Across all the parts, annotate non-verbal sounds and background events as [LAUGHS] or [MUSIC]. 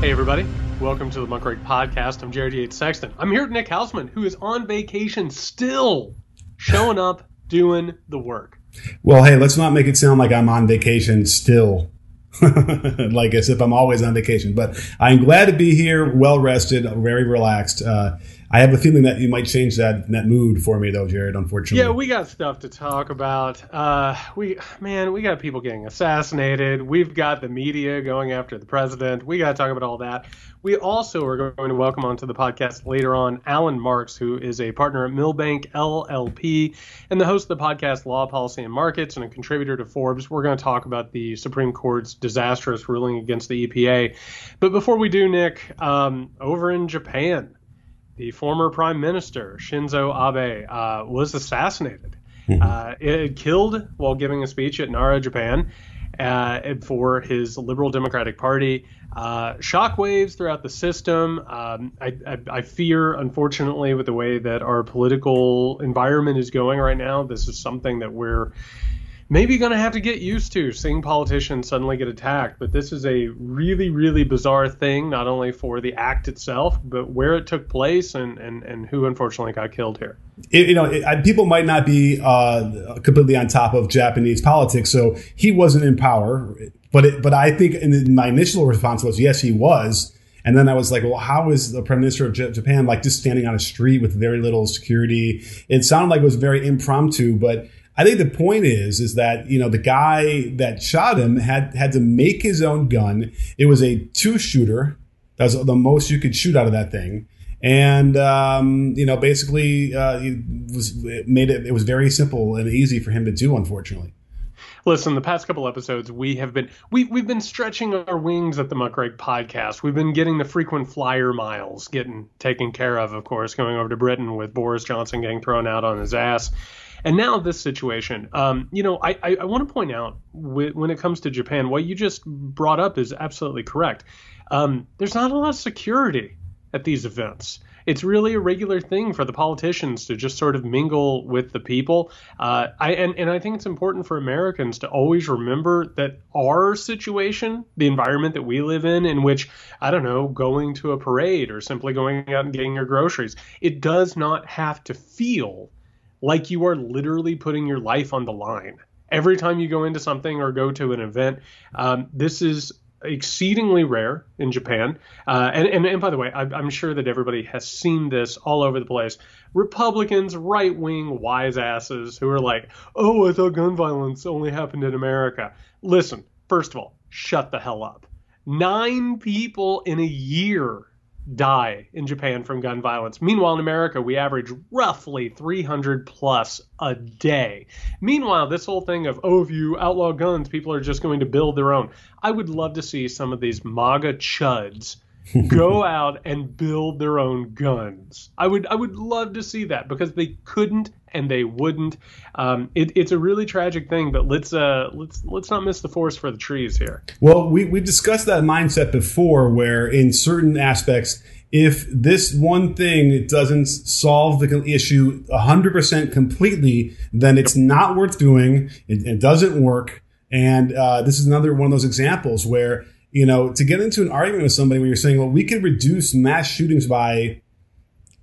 Hey, everybody. Welcome to the Muckrake Podcast. I'm Jared Yates Sexton. I'm here with Nick Hauselman, who is on vacation still, showing up, doing the work. Well, hey, let's not make it sound like I'm on vacation still. [LAUGHS] like as if I'm always on vacation. But I'm glad to be here, well rested, very relaxed. Uh, I have a feeling that you might change that that mood for me, though, Jared. Unfortunately, yeah, we got stuff to talk about. Uh, we man, we got people getting assassinated. We've got the media going after the president. We got to talk about all that. We also are going to welcome onto the podcast later on Allan Marks, who is a partner at Milbank LLP and the host of the podcast Law, Policy, and Markets and a contributor to Forbes. We're going to talk about the Supreme Court's disastrous ruling against the EPA. But before we do, Nick, um, over in Japan the former prime minister Shinzo Abe uh, was assassinated, mm-hmm. uh, killed while giving a speech at Nara, Japan, uh, for his Liberal Democratic Party. Uh, shockwaves throughout the system. Um, I, I, I, fear, unfortunately, with the way that our political environment is going right now, this is something that we're maybe going to have to get used to seeing politicians suddenly get attacked. But this is a really, really bizarre thing, not only for the act itself, but where it took place and, and, and who unfortunately got killed here. It, you know, it, people might not be uh, completely on top of Japanese politics, so he wasn't in power. But it, but I think in my initial response was yes, he was. And then I was like, well, how is the prime minister of Japan like just standing on a street with very little security? It sounded like it was very impromptu, but I think the point is, is that, you know, the guy that shot him had, had to make his own gun. It was a two shooter. That was the most you could shoot out of that thing. And, um, you know, basically, uh, it was, it made it, it was very simple and easy for him to do, unfortunately. Listen, the past couple episodes we have been we we've been stretching our wings at the Muckrake podcast. We've been getting the frequent flyer miles getting taken care of, of course, going over to Britain with Boris Johnson getting thrown out on his ass. And now this situation, um, you know, I, I, I want to point out when it comes to Japan, what you just brought up is absolutely correct. Um, there's not a lot of security at these events. It's really a regular thing for the politicians to just sort of mingle with the people. Uh, I and, and I think it's important for Americans to always remember that our situation, the environment that we live in, in which I don't know, going to a parade or simply going out and getting your groceries, it does not have to feel like you are literally putting your life on the line every time you go into something or go to an event. Um, this is exceedingly rare in Japan. Uh, and, and, and, by the way, I, I'm sure that everybody has seen this all over the place. Republicans, right wing wise asses who are like, oh, I thought gun violence only happened in America. Listen, first of all, shut the hell up. Nine people in a year die in Japan from gun violence. Meanwhile, in America, we average roughly 300 plus a day. Meanwhile, this whole thing of, oh, if you outlaw guns, people are just going to build their own. I would love to see some of these MAGA chuds [LAUGHS] go out and build their own guns. I would I would love to see that because they couldn't and they wouldn't. Um, it, it's a really tragic thing, but let's uh, let's let's not miss the forest for the trees here. Well, we we discussed that mindset before, where in certain aspects. If this one thing doesn't solve the issue 100% completely, then it's not worth doing. It, it doesn't work. And uh, this is another one of those examples where you know, to get into an argument with somebody when you're saying, well, we can reduce mass shootings by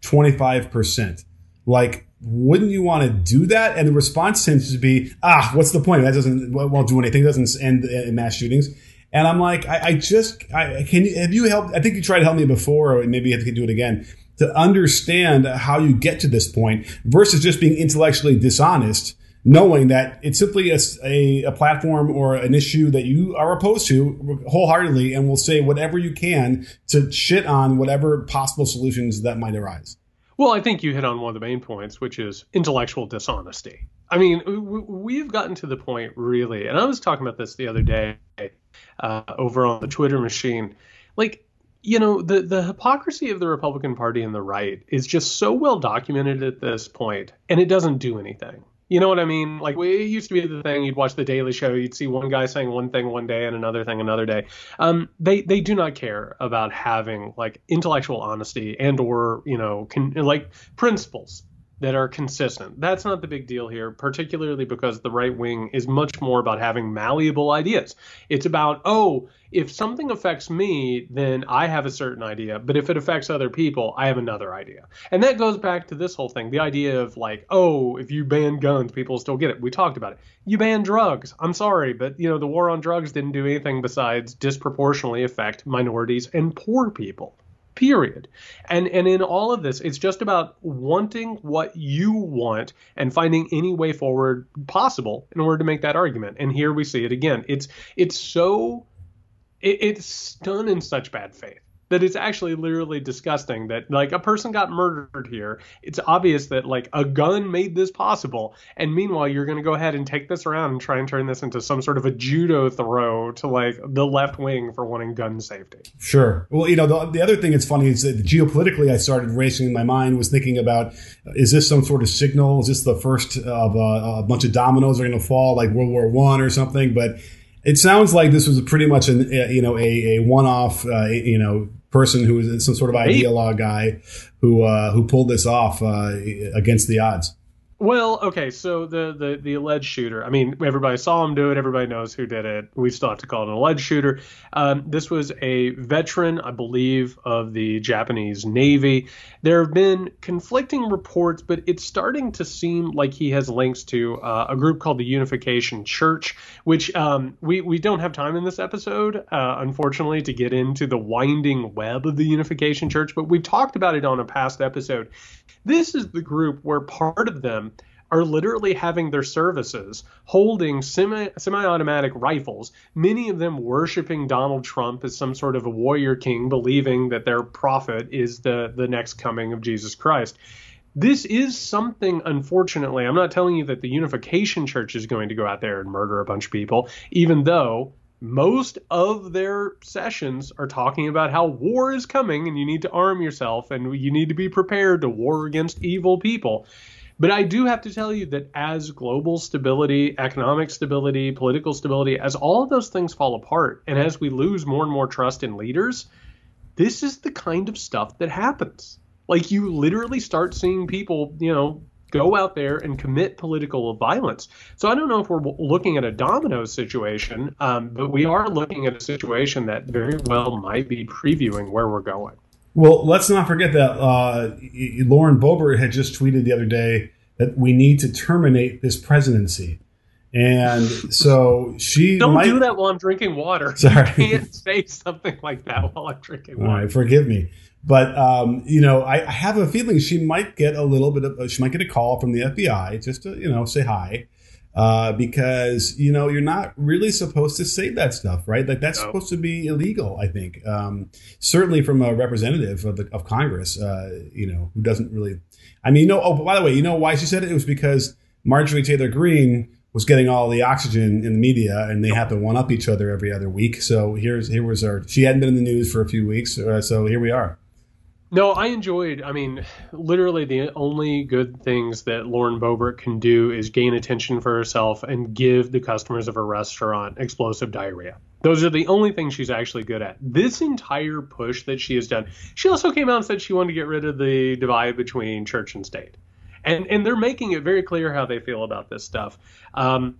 25%. Like, wouldn't you want to do that? And the response tends to be, ah, what's the point? That doesn't, won't do anything. It doesn't end in mass shootings. And I'm like, I, I just, I can you, have you helped? I think you tried to help me before, or maybe you have to do it again to understand how you get to this point versus just being intellectually dishonest knowing that it's simply a, a, a, platform or an issue that you are opposed to wholeheartedly and will say whatever you can to shit on whatever possible solutions that might arise. Well, I think you hit on one of the main points, which is intellectual dishonesty. I mean, we've gotten to the point, really, and I was talking about this the other day uh, over on the Twitter machine. Like, you know, the, the hypocrisy of the Republican Party and the right is just so well documented at this point, and it doesn't do anything. You know what I mean? Like it used to be the thing. You'd watch the Daily Show. You'd see one guy saying one thing one day and another thing another day. Um, they they do not care about having like intellectual honesty and or you know can, like principles that are consistent. That's not the big deal here, particularly because the right wing is much more about having malleable ideas. It's about, oh, if something affects me, then I have a certain idea, but if it affects other people, I have another idea. And that goes back to this whole thing the idea of like, oh, if you ban guns, people still get it. We talked about it. You ban drugs. I'm sorry, but you know, the war on drugs didn't do anything besides disproportionately affect minorities and poor people period. And and in all of this it's just about wanting what you want and finding any way forward possible in order to make that argument. And here we see it again. It's it's so it, it's done in such bad faith that it's actually literally disgusting that like a person got murdered here. It's obvious that like a gun made this possible. And meanwhile, you're going to go ahead and take this around and try and turn this into some sort of a judo throw to like the left wing for wanting gun safety. Sure. Well, you know, the, the other thing that's funny is that geopolitically, I started racing in my mind was thinking about is this some sort of signal? Is this the first of a, a bunch of dominoes are going to fall like World War One or something? But it sounds like this was pretty much an you know a, a one-off uh, you know person who was some sort of ideologue guy who uh, who pulled this off uh, against the odds. Well, okay, so the, the the alleged shooter. I mean, everybody saw him do it. Everybody knows who did it. We still have to call it an alleged shooter. Um, this was a veteran, I believe, of the Japanese Navy. There have been conflicting reports, but it's starting to seem like he has links to uh, a group called the Unification Church, which um, we we don't have time in this episode, uh, unfortunately, to get into the winding web of the Unification Church. But we've talked about it on a past episode. This is the group where part of them are literally having their services holding semi semi-automatic rifles, many of them worshiping Donald Trump as some sort of a warrior king, believing that their prophet is the, the next coming of Jesus Christ. This is something, unfortunately, I'm not telling you that the Unification Church is going to go out there and murder a bunch of people, even though most of their sessions are talking about how war is coming and you need to arm yourself and you need to be prepared to war against evil people. But I do have to tell you that as global stability, economic stability, political stability, as all of those things fall apart and as we lose more and more trust in leaders, this is the kind of stuff that happens. Like you literally start seeing people, you know, go out there and commit political violence. So I don't know if we're looking at a domino situation, um, but we are looking at a situation that very well might be previewing where we're going. Well, let's not forget that uh, Lauren Boebert had just tweeted the other day that we need to terminate this presidency. And so she [LAUGHS] don't might, do that while I'm drinking water. [LAUGHS] Sorry, you can't say something like that while I'm drinking water. All right, forgive me. But um, you know, I, I, have a feeling she might get a little bit of she might get a call from the FBI just to you know say hi, uh, because you know you're not really supposed to say that stuff, right? Like that's no. supposed to be illegal. I think um, certainly from a representative of, the, of Congress, uh, you know, who doesn't really. I mean, you know. Oh, by the way, you know why she said it? It was because Marjorie Taylor Greene was getting all the oxygen in the media, and they have to one up each other every other week. So here's here was our. She hadn't been in the news for a few weeks, uh, so here we are. No, I enjoyed. I mean, literally the only good things that Lauren Boebert can do is gain attention for herself and give the customers of her restaurant explosive diarrhea. Those are the only things she's actually good at. This entire push that she has done. She also came out and said she wanted to get rid of the divide between church and state. And and they're making it very clear how they feel about this stuff. Um,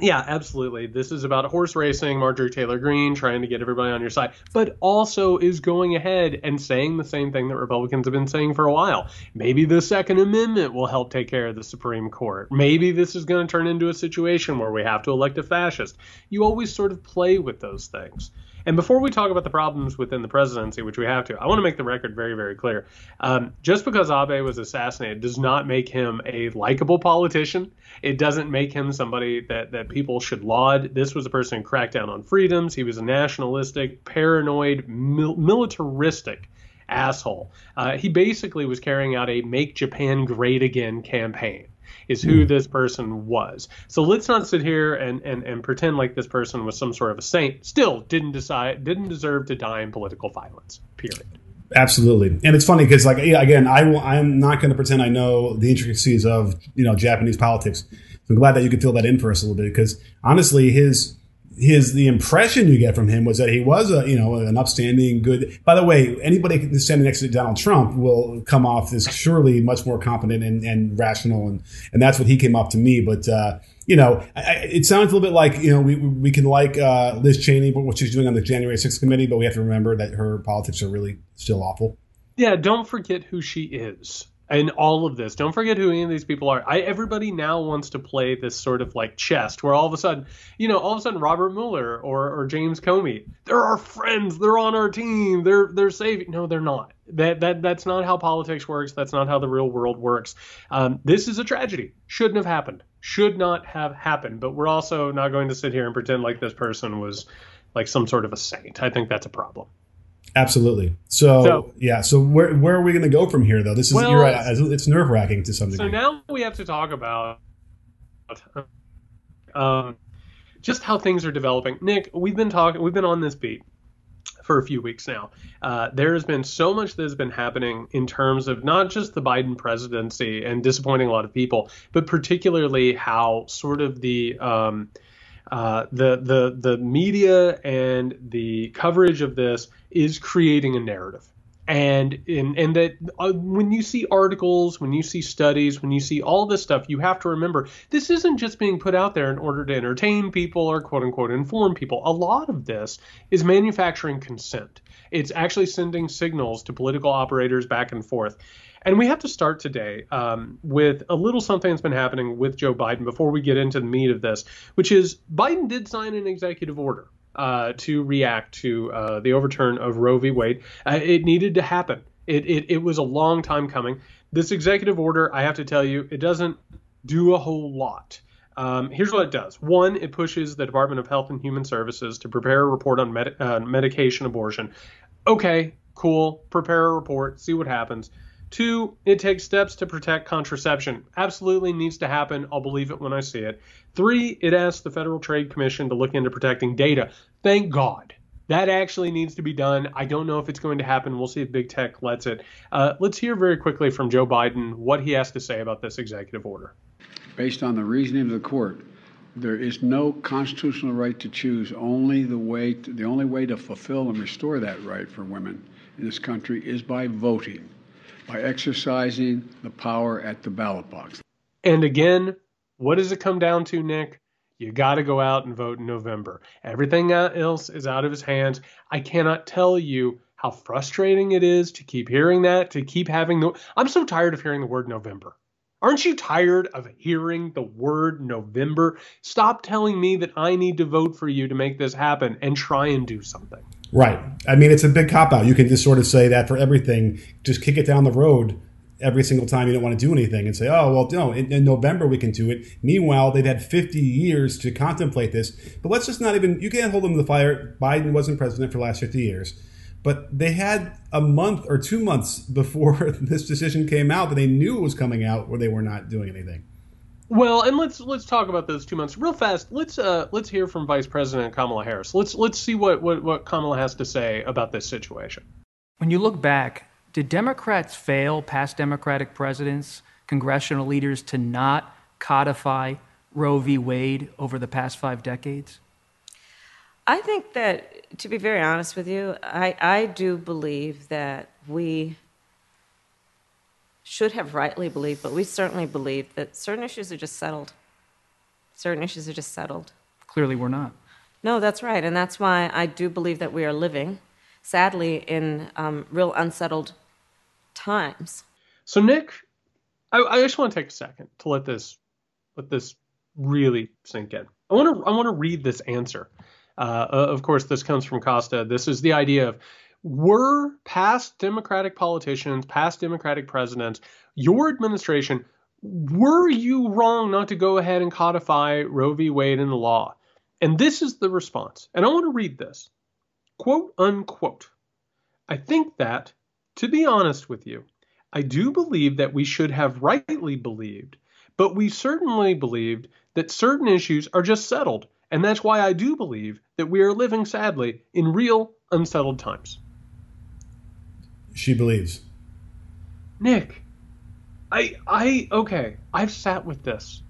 yeah, absolutely. This is about horse racing, Marjorie Taylor Greene trying to get everybody on your side, but also is going ahead and saying the same thing that Republicans have been saying for a while. Maybe the Second Amendment will help take care of the Supreme Court. Maybe this is going to turn into a situation where we have to elect a fascist. You always sort of play with those things. And before we talk about the problems within the presidency, which we have to, I want to make the record very, very clear. Um, just because Abe was assassinated does not make him a likable politician. It doesn't make him somebody that, that people should laud. This was a person who cracked down on freedoms. He was a nationalistic, paranoid, mil- militaristic asshole. Uh, he basically was carrying out a Make Japan Great Again campaign is who hmm. this person was. So let's not sit here and, and, and pretend like this person was some sort of a saint. Still didn't decide didn't deserve to die in political violence. Period. Absolutely, and it's funny because, like, yeah, again, I will, I'm not going to pretend I know the intricacies of you know Japanese politics. I'm glad that you could fill that in for us a little bit because honestly, his his the impression you get from him was that he was a you know an upstanding good. By the way, anybody standing next to Donald Trump will come off as surely much more competent and, and rational, and and that's what he came off to me. But uh, you know, I, it sounds a little bit like you know we we can like uh, Liz Cheney, but what she's doing on the January 6th committee, but we have to remember that her politics are really still awful. Yeah, don't forget who she is and all of this. Don't forget who any of these people are. I everybody now wants to play this sort of like chess, where all of a sudden, you know, all of a sudden Robert Mueller or, or James Comey, they're our friends, they're on our team, they're they're saving. No, they're not. That that that's not how politics works. That's not how the real world works. Um, this is a tragedy. Shouldn't have happened. Should not have happened. But we're also not going to sit here and pretend like this person was like some sort of a saint. I think that's a problem. Absolutely. So, so, yeah. So where where are we going to go from here, though? This is well, you're right. It's nerve wracking to some degree. So now we have to talk about um, just how things are developing. Nick, we've been talking. We've been on this beat for a few weeks now. Uh, there has been so much that has been happening in terms of not just the Biden presidency and disappointing a lot of people, but particularly how sort of the um, uh, the the the media and the coverage of this is creating a narrative. And in and that uh, when you see articles when you see studies when you see all this stuff you have to remember this isn't just being put out there in order to entertain people or quote unquote inform people. A lot of this is manufacturing consent it's actually sending signals to political operators back and forth and we have to start today um, with a little something that's been happening with Joe Biden before we get into the meat of this, which is Biden did sign an executive order uh, to react to uh, the overturn of Roe v. Wade. Uh, it needed to happen. It, it, it was a long time coming. This executive order, I have to tell you, it doesn't do a whole lot. Um, here's what it does. One, it pushes the Department of Health and Human Services to prepare a report on med- uh, medication abortion. Okay, cool. Prepare a report, see what happens. Two, it takes steps to protect contraception. Absolutely needs to happen. I'll believe it when I see it. Three, it asks the Federal Trade Commission to look into protecting data. Thank God. That actually needs to be done. I don't know if it's going to happen. We'll see if big tech lets it. Uh, let's hear very quickly from Joe Biden what he has to say about this executive order. Based on the reasoning of the court, there is no constitutional right to choose. Only the way, to, the only way to fulfill and restore that right for women in this country is by voting by exercising the power at the ballot box. And again, what does it come down to, Nick? You got to go out and vote in November. Everything else is out of his hands. I cannot tell you how frustrating it is to keep hearing that, to keep having the. I'm so tired of hearing the word November. Aren't you tired of hearing the word November? Stop telling me that I need to vote for you to make this happen and try and do something. Right. I mean, it's a big cop out. You can just sort of say that for everything. Just kick it down the road every single time you don't want to do anything and say, oh, well, no, in, in, November we can do it. Meanwhile, they've had 50 years to contemplate this. But let's just not even, you can't hold them to the fire. Biden wasn't president for the last 50 years. But they had a month or two months before [LAUGHS] this decision came out that they knew it was coming out where they were not doing anything. Well, and let's let's talk about those two months real fast. Let's uh let's hear from Vice President Kamala Harris. Let's let's see what what, what Kamala has to say about this situation. When you look back, did Democrats fail past Democratic presidents, congressional leaders to not codify Roe v. Wade over the past five decades? I think that, to be very honest with you, I, I do believe that we should have rightly believed, but we certainly believe that certain issues are just settled. Certain issues are just settled. Clearly, we're not. No, that's right. And that's why I do believe that we are living, sadly, in um, real unsettled times. So, Nick, I, I just want to take a second to let this let this really sink in. I want to I want to read this answer. Uh, of course, this comes from Costa. This is the idea of were past Democratic politicians, past Democratic presidents, your administration, were you wrong not to go ahead and codify Roe v. Wade in the law? And this is the response. And I want to read this quote unquote. I think that, to be honest with you, I do believe that we should have rightly believed, but we certainly believed that certain issues are just settled. And that's why I do believe that we are living, sadly, in real unsettled times she believes. Nick, I I okay, I've sat with this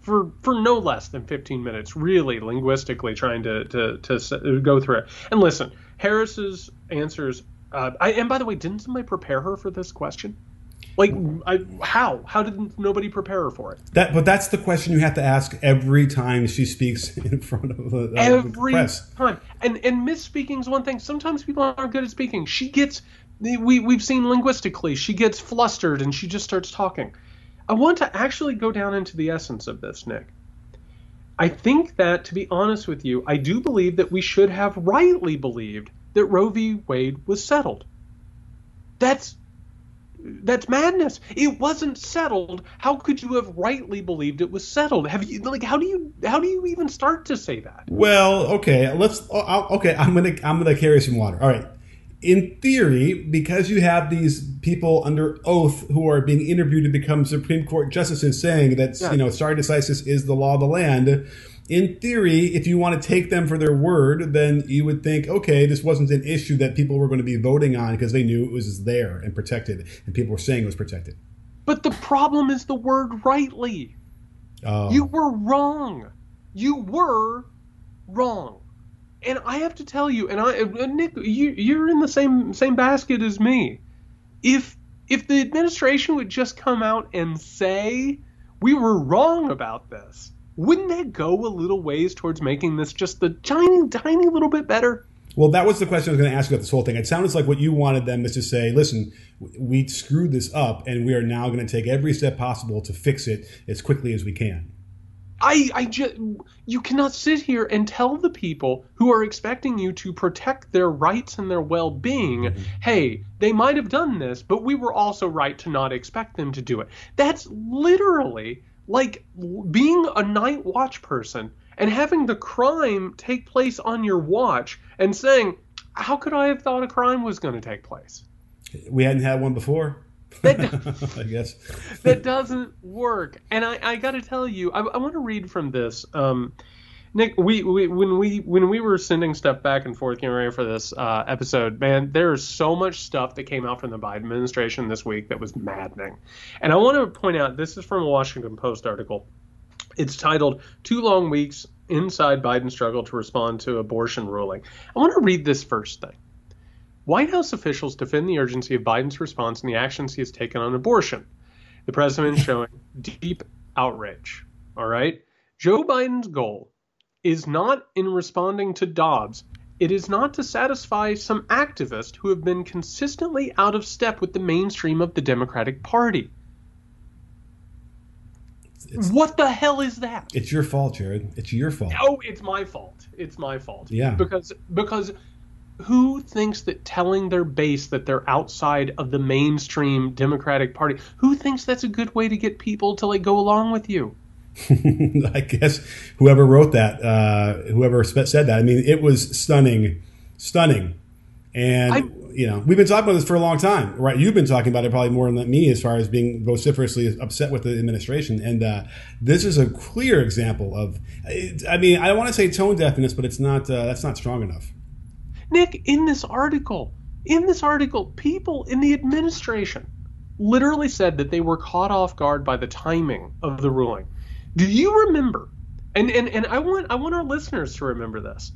for for no less than 15 minutes, really linguistically trying to to to go through it. And listen, Harris's answers. Uh, I, and by the way, didn't somebody prepare her for this question? Like, I, how? How did nobody prepare her for it? That, but that's the question you have to ask every time she speaks [LAUGHS] in front uh, of the, every press. time. And and misspeaking is one thing. Sometimes people aren't good at speaking. She gets we we've seen linguistically. She gets flustered and she just starts talking. I want to actually go down into the essence of this, Nick. I think that, to be honest with you, I do believe that we should have rightly believed that Roe v. Wade was settled. That's that's madness. It wasn't settled. How could you have rightly believed it was settled? Have you like how do you how do you even start to say that? Well, okay, let's okay, I'm going to I'm going to carry some water. All right. In theory, because you have these people under oath who are being interviewed to become Supreme Court justices saying that yeah. you know stare decisis is the law of the land, in theory, if you want to take them for their word, then you would think, okay, this wasn't an issue that people were going to be voting on because they knew it was there and protected, and people were saying it was protected. But the problem is the word rightly. Oh. You were wrong. You were wrong. And I have to tell you, and I, Nick, you, you're in the same same basket as me. If if the administration would just come out and say we were wrong about this, wouldn't that go a little ways towards making this just the tiny, tiny little bit better? Well, that was the question I was going to ask you about this whole thing. It sounds like what you wanted them is to say, listen, we screwed this up and we are now going to take every step possible to fix it as quickly as we can. I, I just, you cannot sit here and tell the people who are expecting you to protect their rights and their well being, mm-hmm. hey, they might have done this, but we were also right to not expect them to do it. That's literally like being a night watch person and having the crime take place on your watch and saying, how could I have thought a crime was going to take place? We hadn't had one before. That, [LAUGHS] I guess that doesn't work. And I, I got to tell you, I, I want to read from this. Um, Nick, we, we when we when we were sending stuff back and forth getting ready for this uh, episode, man, there is so much stuff that came out from the Biden administration this week that was maddening. And I want to point out this is from a Washington Post article. It's titled Two Long Weeks Inside Biden's Struggle to Respond to Abortion Ruling. I want to read this first thing. White House officials defend the urgency of Biden's response and the actions he has taken on abortion. The president is showing deep outrage. All right? Joe Biden's goal is not in responding to Dobbs. It is not to satisfy some activists who have been consistently out of step with the mainstream of the Democratic Party. It's, what the hell is that? It's your fault, Jared. It's your fault. Oh, it's my fault. It's my fault. Yeah. Because because who thinks that telling their base that they're outside of the mainstream Democratic Party, who thinks that's a good way to get people to like go along with you? [LAUGHS] I guess whoever wrote that, uh, whoever said that, I mean, it was stunning, stunning. And, I, you know, we've been talking about this for a long time, right? You've been talking about it probably more than me as far as being vociferously upset with the administration. And uh, this is a clear example of, I mean, I don't want to say tone deafness, but it's not, uh, that's not strong enough. Nick, in this article, in this article, people in the administration literally said that they were caught off guard by the timing of the ruling. Do you remember? And, and and I want I want our listeners to remember this.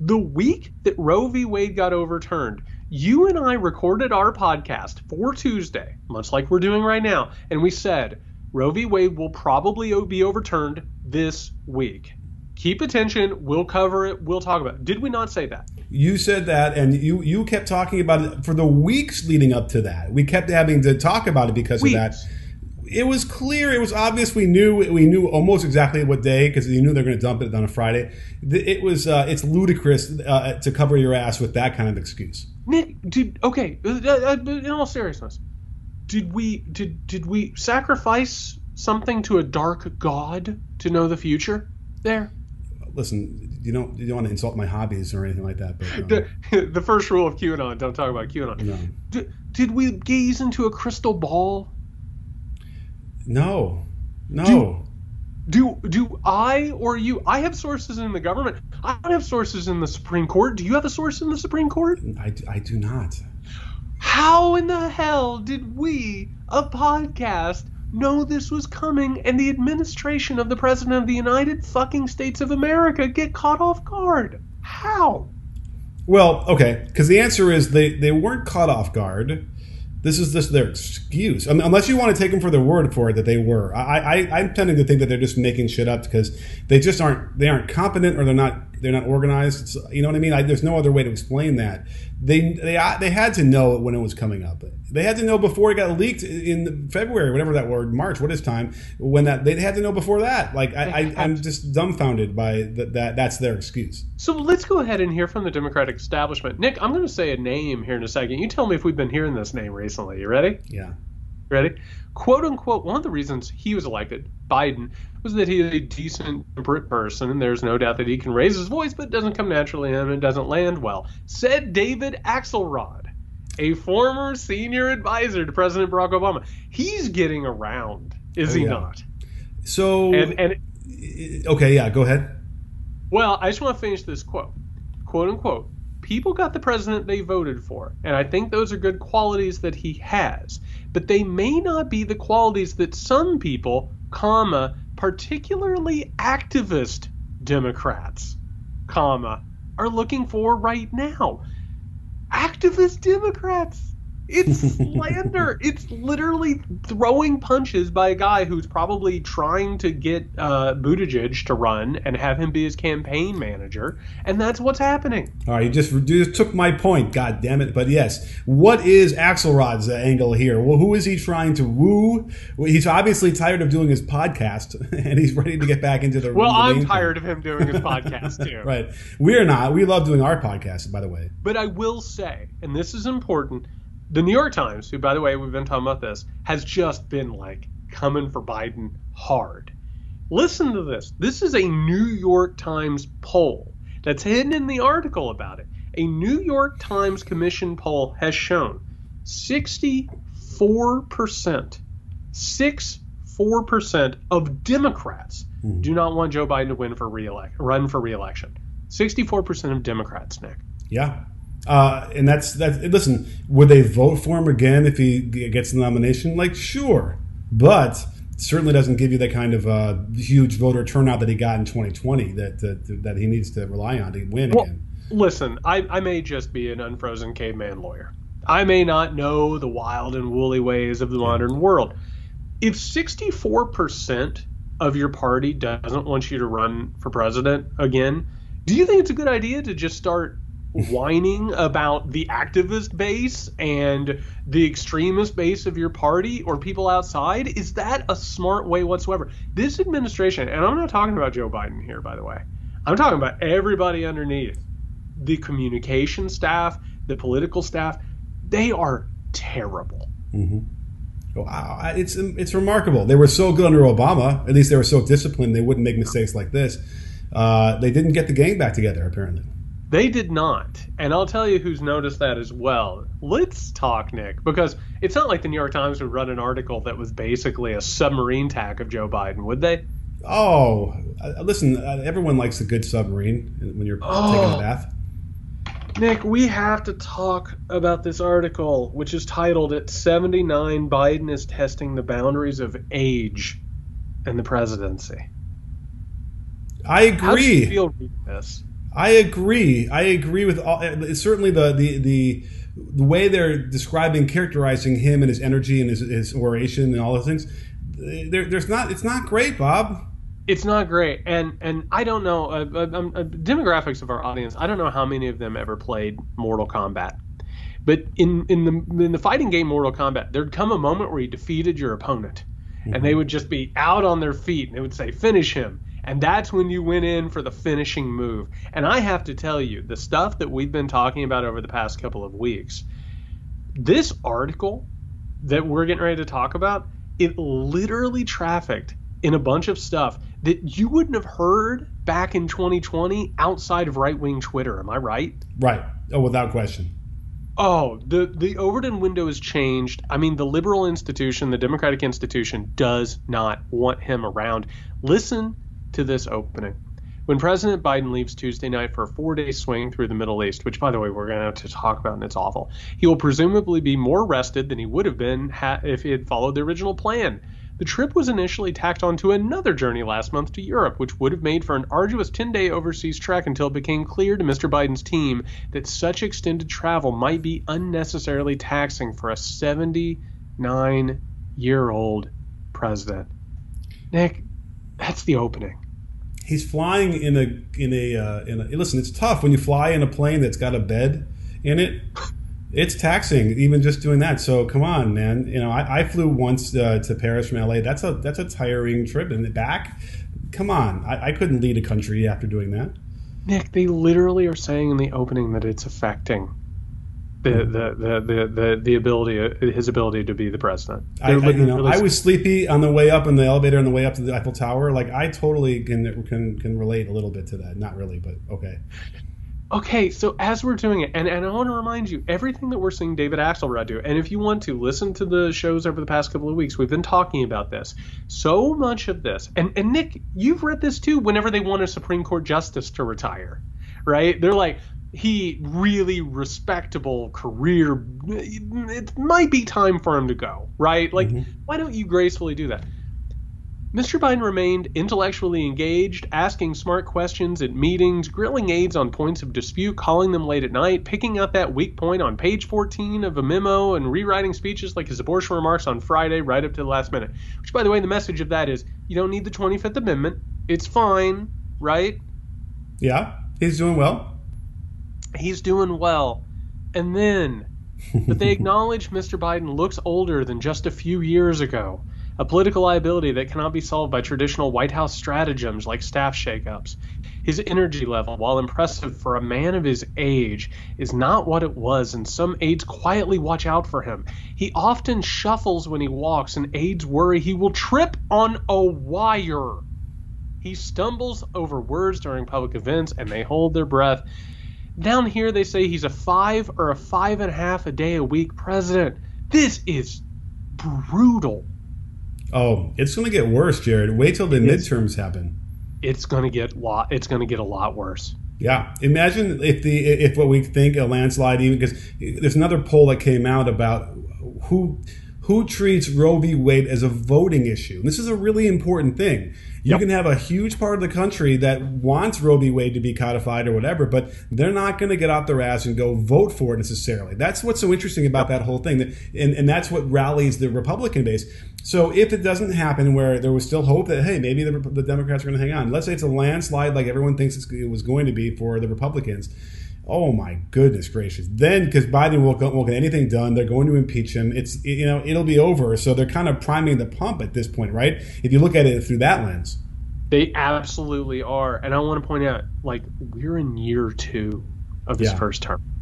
The week that Roe v. Wade got overturned, you and I recorded our podcast for Tuesday, much like we're doing right now, and we said Roe v. Wade will probably be overturned this week. Keep attention. We'll cover it. We'll talk about it. Did we not say that? You said that, and you you kept talking about it for the weeks leading up to that. We kept having to talk about it because weeks. of that it was clear, it was obvious. We knew we knew almost exactly what day because you knew they're going to dump it on a Friday. It was uh, it's ludicrous uh, to cover your ass with that kind of excuse. Nick, did okay? Uh, uh, in all seriousness, did we did did we sacrifice something to a dark god to know the future? There. Listen, you don't you don't want to insult my hobbies or anything like that. But um, the, [LAUGHS] the first rule of QAnon: don't talk about QAnon. No. Did, did we gaze into a crystal ball no, no. Do, do do I or you? I have sources in the government. I don't have sources in the Supreme Court. Do you have a source in the Supreme Court? I, I do not. How in the hell did we, a podcast, know this was coming and the administration of the President of the United fucking States of America get caught off guard? How? Well, okay, because the answer is they, they weren't caught off guard. This is just their excuse. I mean, unless you want to take them for their word for it that they were. I, I, I'm tending to think that they're just making shit up because they just aren't they aren't competent or they're not they're not organized. It's, you know what I mean? I, there's no other way to explain that. They they they had to know it when it was coming up. They had to know before it got leaked in February, whatever that word, March, what is time? When that they had to know before that. Like I, I am just dumbfounded by that, that. That's their excuse. So let's go ahead and hear from the Democratic establishment. Nick, I'm going to say a name here in a second. You tell me if we've been hearing this name recently. You ready? Yeah. Ready? Quote unquote. One of the reasons he was elected, Biden, was that he's a decent, temperate person, and there's no doubt that he can raise his voice, but it doesn't come naturally and it doesn't land well. Said David Axelrod a former senior advisor to President Barack Obama. He's getting around, is oh, he yeah. not? So, and, and okay, yeah, go ahead. Well, I just want to finish this quote, quote unquote. People got the president they voted for, and I think those are good qualities that he has. But they may not be the qualities that some people, comma, particularly activist Democrats, comma, are looking for right now activist Democrats. It's [LAUGHS] slander. it's literally throwing punches by a guy who's probably trying to get uh, Buttigieg to run and have him be his campaign manager, and that's what's happening. All right, you just, you just took my point. God damn it! But yes, what is Axelrod's angle here? Well, who is he trying to woo? Well, he's obviously tired of doing his podcast, [LAUGHS] and he's ready to get back into the. well, the I'm tired thing. of him doing his [LAUGHS] podcast too. right, we're not. We love doing our podcast, by the way. But I will say, and this is important the New York Times, who, by the way, we've been talking about this, has just been like coming for Biden hard. Listen to this. This is a New York Times poll that's hidden in the article about it. A New York Times Commission poll has shown 64%, 64% of Democrats mm. do not want Joe Biden to win for reelect, run for reelection. 64% of Democrats, Nick. Yeah. Uh, and that's that. Listen, would they vote for him again if he gets the nomination? Like, sure, but certainly doesn't give you the kind of uh, huge voter turnout that he got in 2020 that that, that he needs to rely on to win well, again. Listen, I, I may just be an unfrozen caveman lawyer. I may not know the wild and woolly ways of the modern world. If 64% of your party doesn't want you to run for president again, do you think it's a good idea to just start whining about the activist base and the extremist base of your party or people outside is that a smart way whatsoever this administration and i'm not talking about joe biden here by the way i'm talking about everybody underneath the communication staff the political staff they are terrible mm-hmm. Wow, it's it's remarkable. They were so good under Obama. At least they were so disciplined. They wouldn't make mistakes like this. Uh, they didn't get the gang back together, apparently. They did not. And I'll tell you who's noticed that as well. Let's talk, Nick, because it's not like the New York Times would run an article that was basically a submarine attack of Joe Biden, would they? Oh, uh, listen, uh, everyone likes a good submarine when you're oh. taking a bath. Nick, we have to talk about this article, which is titled At 79, Biden is Testing the Boundaries of Age and the Presidency. I agree. How do you feel reading this? I agree. I agree with all. Certainly, the the the the way they're describing, characterizing him and his energy and his, his oration and all those things. There, there's not. It's not great, Bob. It's not great, and and I don't know uh, uh, um, uh, demographics of our audience. I don't know how many of them ever played Mortal Kombat, but in in the in the fighting game Mortal Kombat, there'd come a moment where you defeated your opponent, mm-hmm. and they would just be out on their feet, and they would say, "Finish him." And that's when you went in for the finishing move. And I have to tell you, the stuff that we've been talking about over the past couple of weeks, this article that we're getting ready to talk about, it literally trafficked in a bunch of stuff that you wouldn't have heard back in 2020 outside of right wing Twitter. Am I right? Right. Oh, without question. Oh, the the Overton window has changed. I mean, the liberal institution, the Democratic institution, does not want him around. Listen to this opening. When President Biden leaves Tuesday night for a four day swing through the Middle East, which, by the way, we're going to have to talk about and it's awful, he will presumably be more rested than he would have been ha- if he had followed the original plan. The trip was initially tacked onto another journey last month to Europe, which would have made for an arduous 10 day overseas trek until it became clear to Mr. Biden's team that such extended travel might be unnecessarily taxing for a 79 year old president. Nick, that's the opening. He's flying in a in a uh, in a. Listen, it's tough when you fly in a plane that's got a bed in it it's taxing even just doing that. So come on, man. You know, I, I flew once uh, to Paris from LA. That's a that's a tiring trip, and back. Come on, I, I couldn't lead a country after doing that. Nick, they literally are saying in the opening that it's affecting the the the the the, the ability his ability to be the president. I, I, you know, I was sleepy on the way up in the elevator on the way up to the Eiffel Tower. Like I totally can can can relate a little bit to that. Not really, but okay. Okay, so as we're doing it, and, and I want to remind you, everything that we're seeing David Axelrod do, and if you want to listen to the shows over the past couple of weeks, we've been talking about this. So much of this, and, and Nick, you've read this too, whenever they want a Supreme Court justice to retire, right? They're like, he really respectable career, it might be time for him to go, right? Like, mm-hmm. why don't you gracefully do that? Mr. Biden remained intellectually engaged, asking smart questions at meetings, grilling aides on points of dispute, calling them late at night, picking out that weak point on page 14 of a memo, and rewriting speeches like his abortion remarks on Friday right up to the last minute. Which, by the way, the message of that is you don't need the 25th Amendment. It's fine, right? Yeah, he's doing well. He's doing well. And then, but they [LAUGHS] acknowledge Mr. Biden looks older than just a few years ago a political liability that cannot be solved by traditional White House stratagems like staff shakeups. His energy level, while impressive for a man of his age, is not what it was, and some aides quietly watch out for him. He often shuffles when he walks, and aides worry he will trip on a wire. He stumbles over words during public events, and they hold their breath. Down here, they say he's a five or a five and a half a day a week president. This is brutal. Oh, it's going to get worse, Jared. Wait till the it's, midterms happen. It's going to get lot. It's going to get a lot worse. Yeah, imagine if the if what we think a landslide, even because there's another poll that came out about who who treats Roe v. Wade as a voting issue. And this is a really important thing. You yep. can have a huge part of the country that wants Roe v. Wade to be codified or whatever, but they're not going to get out their ass and go vote for it necessarily. That's what's so interesting about that whole thing. And, and that's what rallies the Republican base. So if it doesn't happen where there was still hope that, hey, maybe the, the Democrats are going to hang on, let's say it's a landslide like everyone thinks it was going to be for the Republicans Oh my goodness gracious! Then because Biden won't, won't get anything done, they're going to impeach him. It's you know it'll be over. So they're kind of priming the pump at this point, right? If you look at it through that lens, they absolutely are. And I want to point out, like we're in year two of his yeah. first term.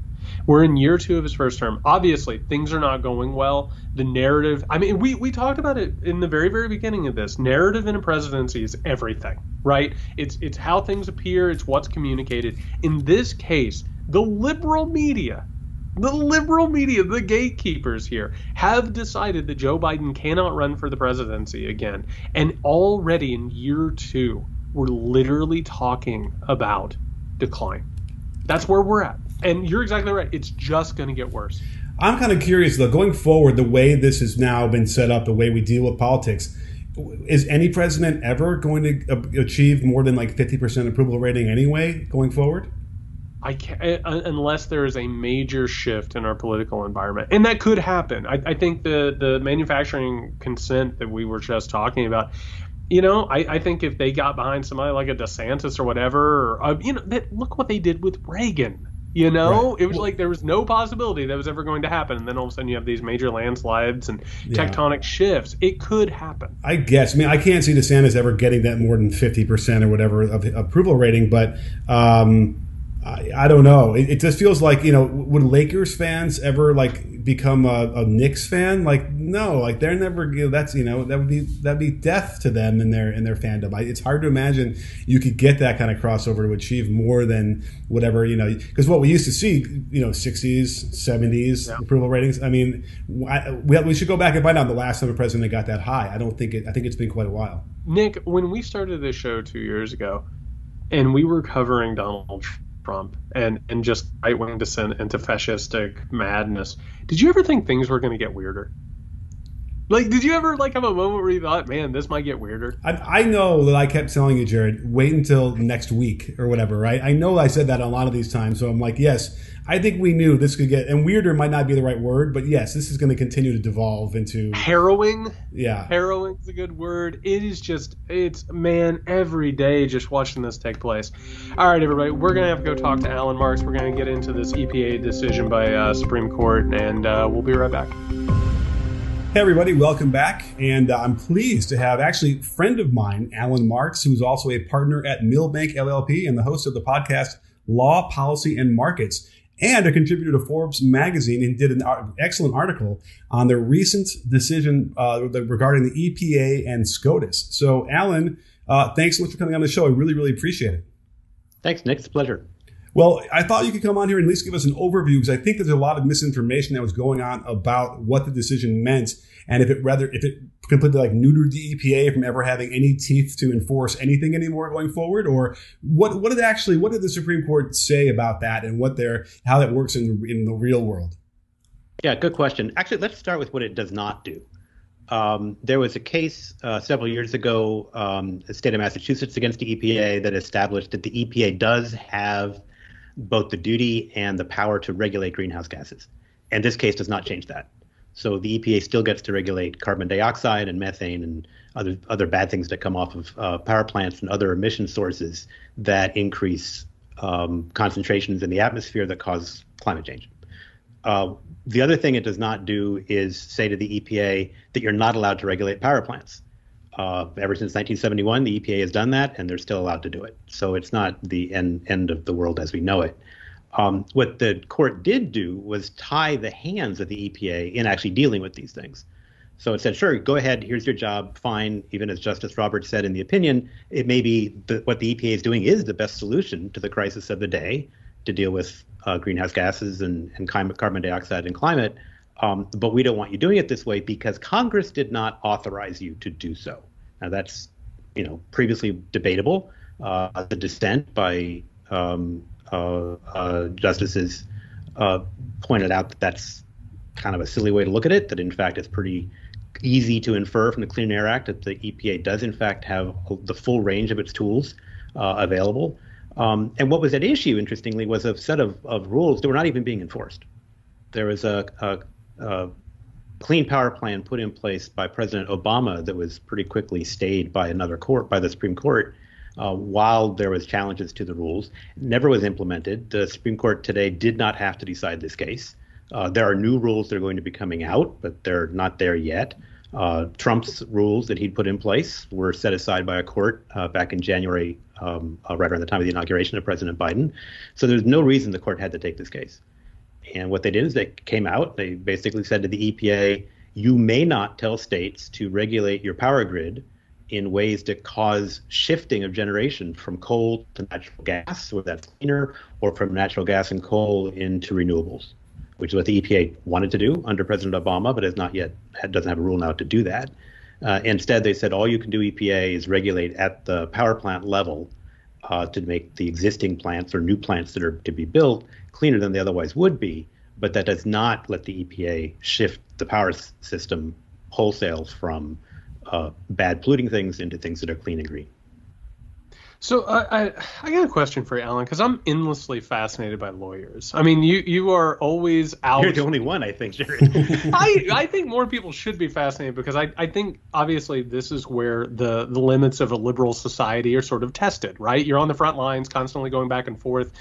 We're in year two of his first term. Obviously, things are not going well. The narrative, I mean, we, we talked about it in the very, very beginning of this. Narrative in a presidency is everything, right? It's it's how things appear, it's what's communicated. In this case, the liberal media, the liberal media, the gatekeepers here, have decided that Joe Biden cannot run for the presidency again. And already in year two, we're literally talking about decline. That's where we're at. And you're exactly right. It's just going to get worse. I'm kind of curious, though, going forward, the way this has now been set up, the way we deal with politics, is any president ever going to achieve more than like 50% approval rating anyway going forward? I can't uh, unless there is a major shift in our political environment, and that could happen. I, I, think the the manufacturing consent that we were just talking about, you know, I, I think if they got behind somebody like a DeSantis or whatever, or, uh, you know, that, look what they did with Reagan. You know, right. it was like there was no possibility that was ever going to happen, and then all of a sudden you have these major landslides and yeah. tectonic shifts. It could happen. I guess. I mean, I can't see DeSantis ever getting that more than fifty percent or whatever of approval rating, but. Um, I, I don't know. It, it, just feels like you know, would Lakers fans ever like become a, a Knicks fan? Like, no, like they're never. You know, that's you know that would be that'd be death to them in their in their fandom. I, it's hard to imagine you could get that kind of crossover to achieve more than whatever you know. Because what we used to see, you know, sixties, seventies yeah. approval ratings. I mean, I, we, we should go back and find out the last time a president got that high. I don't think it. I think it's been quite a while. Nick, when we started this show two years ago, and we were covering Donald. Trump Trump and and just right wing descent into fascistic madness. Did you ever think things were going to get weirder? Like, did you ever like have a moment where you thought, "Man, this might get weirder"? I, I know that I kept telling you, Jared, wait until next week or whatever, right? I know I said that a lot of these times, so I'm like, yes, I think we knew this could get, and weirder might not be the right word, but yes, this is going to continue to devolve into harrowing. Yeah, harrowing is a good word. It is just, it's man, every day just watching this take place. All right, everybody, we're gonna have to go talk to Allan Marks. We're gonna get into this EPA decision by uh, Supreme Court, and uh, we'll be right back. Hey, everybody, welcome back. And uh, I'm pleased to have actually a friend of mine, Allan Marks, who's also a partner at Milbank LLP and the host of the podcast Law, Policy, and Markets and a contributor to Forbes magazine and did an excellent article on the recent decision uh, regarding the EPA and SCOTUS. So, Allan, uh, thanks so much for coming on the show. I really, really appreciate it. Thanks, Nick. It's a pleasure. Well, I thought you could come on here and at least give us an overview because I think there's a lot of misinformation that was going on about what the decision meant and if it rather if it completely like neutered the EPA from ever having any teeth to enforce anything anymore going forward, or what what did actually what did the Supreme Court say about that and what their how that works in the, in the real world? Yeah, good question. Actually, let's start with what it does not do. Um, there was a case uh, several years ago, um, the state of Massachusetts against the EPA that established that the EPA does have both the duty and the power to regulate greenhouse gases. And this case does not change that. So the EPA still gets to regulate carbon dioxide and methane and other other bad things that come off of uh, power plants and other emission sources that increase um, concentrations in the atmosphere that cause climate change. Uh, the other thing it does not do is say to the EPA that you're not allowed to regulate power plants. Uh, ever since 1971, the EPA has done that, and they're still allowed to do it. So it's not the end end of the world as we know it. Um, what the court did do was tie the hands of the EPA in actually dealing with these things. So it said, sure, go ahead, here's your job, fine. Even as Justice Roberts said in the opinion, it may be that what the EPA is doing is the best solution to the crisis of the day to deal with uh, greenhouse gases and, and climate, carbon dioxide and climate. Um, but we don't want you doing it this way because Congress did not authorize you to do so. Now that's, you know, previously debatable. Uh, the dissent by um, uh, uh, justices uh, pointed out that that's kind of a silly way to look at it. That in fact it's pretty easy to infer from the Clean Air Act that the EPA does in fact have the full range of its tools available. Um, and what was at issue, interestingly, was a set of, of rules that were not even being enforced. There was a, a, clean power plan put in place by President Obama that was pretty quickly stayed by another court, by the Supreme Court, uh, while there was challenges to the rules. never was implemented. The Supreme Court today did not have to decide this case. Uh, there are new rules that are going to be coming out, but they're not there yet. Uh, Trump's rules that he'd put in place were set aside by a court uh, back in January, um, uh, right around the time of the inauguration of President Biden. So there's no reason the court had to take this case. And what they did is they came out, they basically said to the EPA, you may not tell states to regulate your power grid in ways that cause shifting of generation from coal to natural gas, whether that's cleaner, or from natural gas and coal into renewables, which is what the EPA wanted to do under President Obama, but has not yet doesn't have a rule now to do that. Uh, instead, they said all you can do EPA is regulate at the power plant level uh, to make the existing plants or new plants that are to be built cleaner than they otherwise would be. But that does not let the EPA shift the power system wholesale from uh, bad polluting things into things that are clean and green. So I, I, I got a question for you, Allan, because I'm endlessly fascinated by lawyers. I mean, you you are always out. You're the only one, I think, Jared. [LAUGHS] I I think more people should be fascinated because I, I think obviously this is where the the limits of a liberal society are sort of tested, right? You're on the front lines, constantly going back and forth.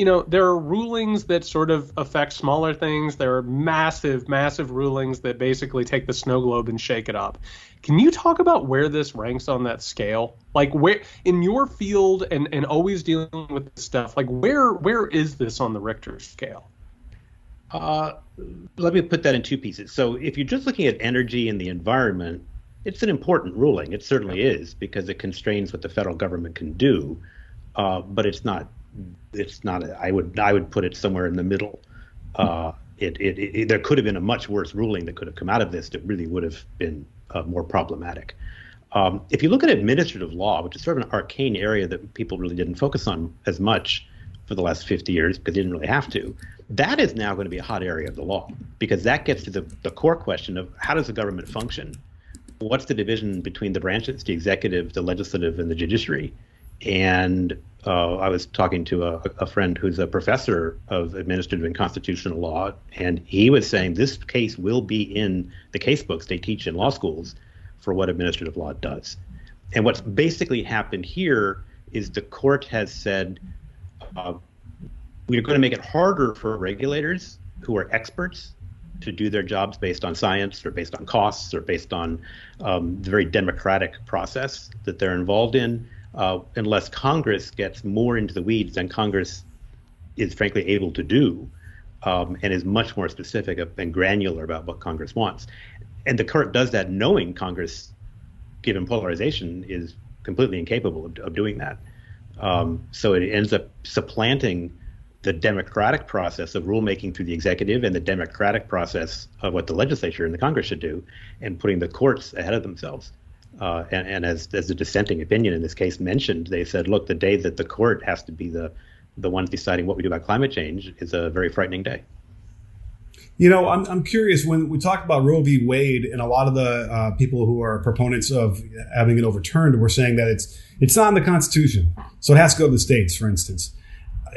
You know, there are rulings that sort of affect smaller things. There are massive, massive rulings that basically take the snow globe and shake it up. Can you talk about where this ranks on that scale? Like where in your field and, and always dealing with this stuff, like where where is this on the Richter scale? Uh, let me put that in two pieces. So if you're just looking at energy and the environment, it's an important ruling. It certainly is because it constrains what the federal government can do, uh, but it's not. It's not. I would I would put it somewhere in the middle. Uh, it, it, it, there could have been a much worse ruling that could have come out of this that really would have been uh, more problematic. Um, if you look at administrative law, which is sort of an arcane area that people really didn't focus on as much for the last 50 years because they didn't really have to, That is now going to be a hot area of the law because that gets to the, the core question of how does the government function? What's the division between the branches, the executive, the legislative, and the judiciary? And uh, I was talking to a, a, friend who's a professor of administrative and constitutional law, and he was saying this case will be in the case books they teach in law schools for what administrative law does. And what's basically happened here is the court has said uh, we're going to make it harder for regulators who are experts to do their jobs based on science or based on costs or based on um, the very democratic process that they're involved in, uh, unless Congress gets more into the weeds than Congress is frankly able to do um, and is much more specific and granular about what Congress wants. And the court does that knowing Congress, given polarization, is completely incapable of, of doing that. Um, so it ends up supplanting the democratic process of rulemaking through the executive and the democratic process of what the legislature and the Congress should do, and putting the courts ahead of themselves. Uh, and, and as, as the dissenting opinion in this case mentioned, they said, look, the day that the court has to be the the ones deciding what we do about climate change is a very frightening day. You know, I'm, I'm curious when we talk about Roe v. Wade, and a lot of the uh, people who are proponents of having it overturned were saying that it's it's not in the Constitution, so it has to go to the states, for instance.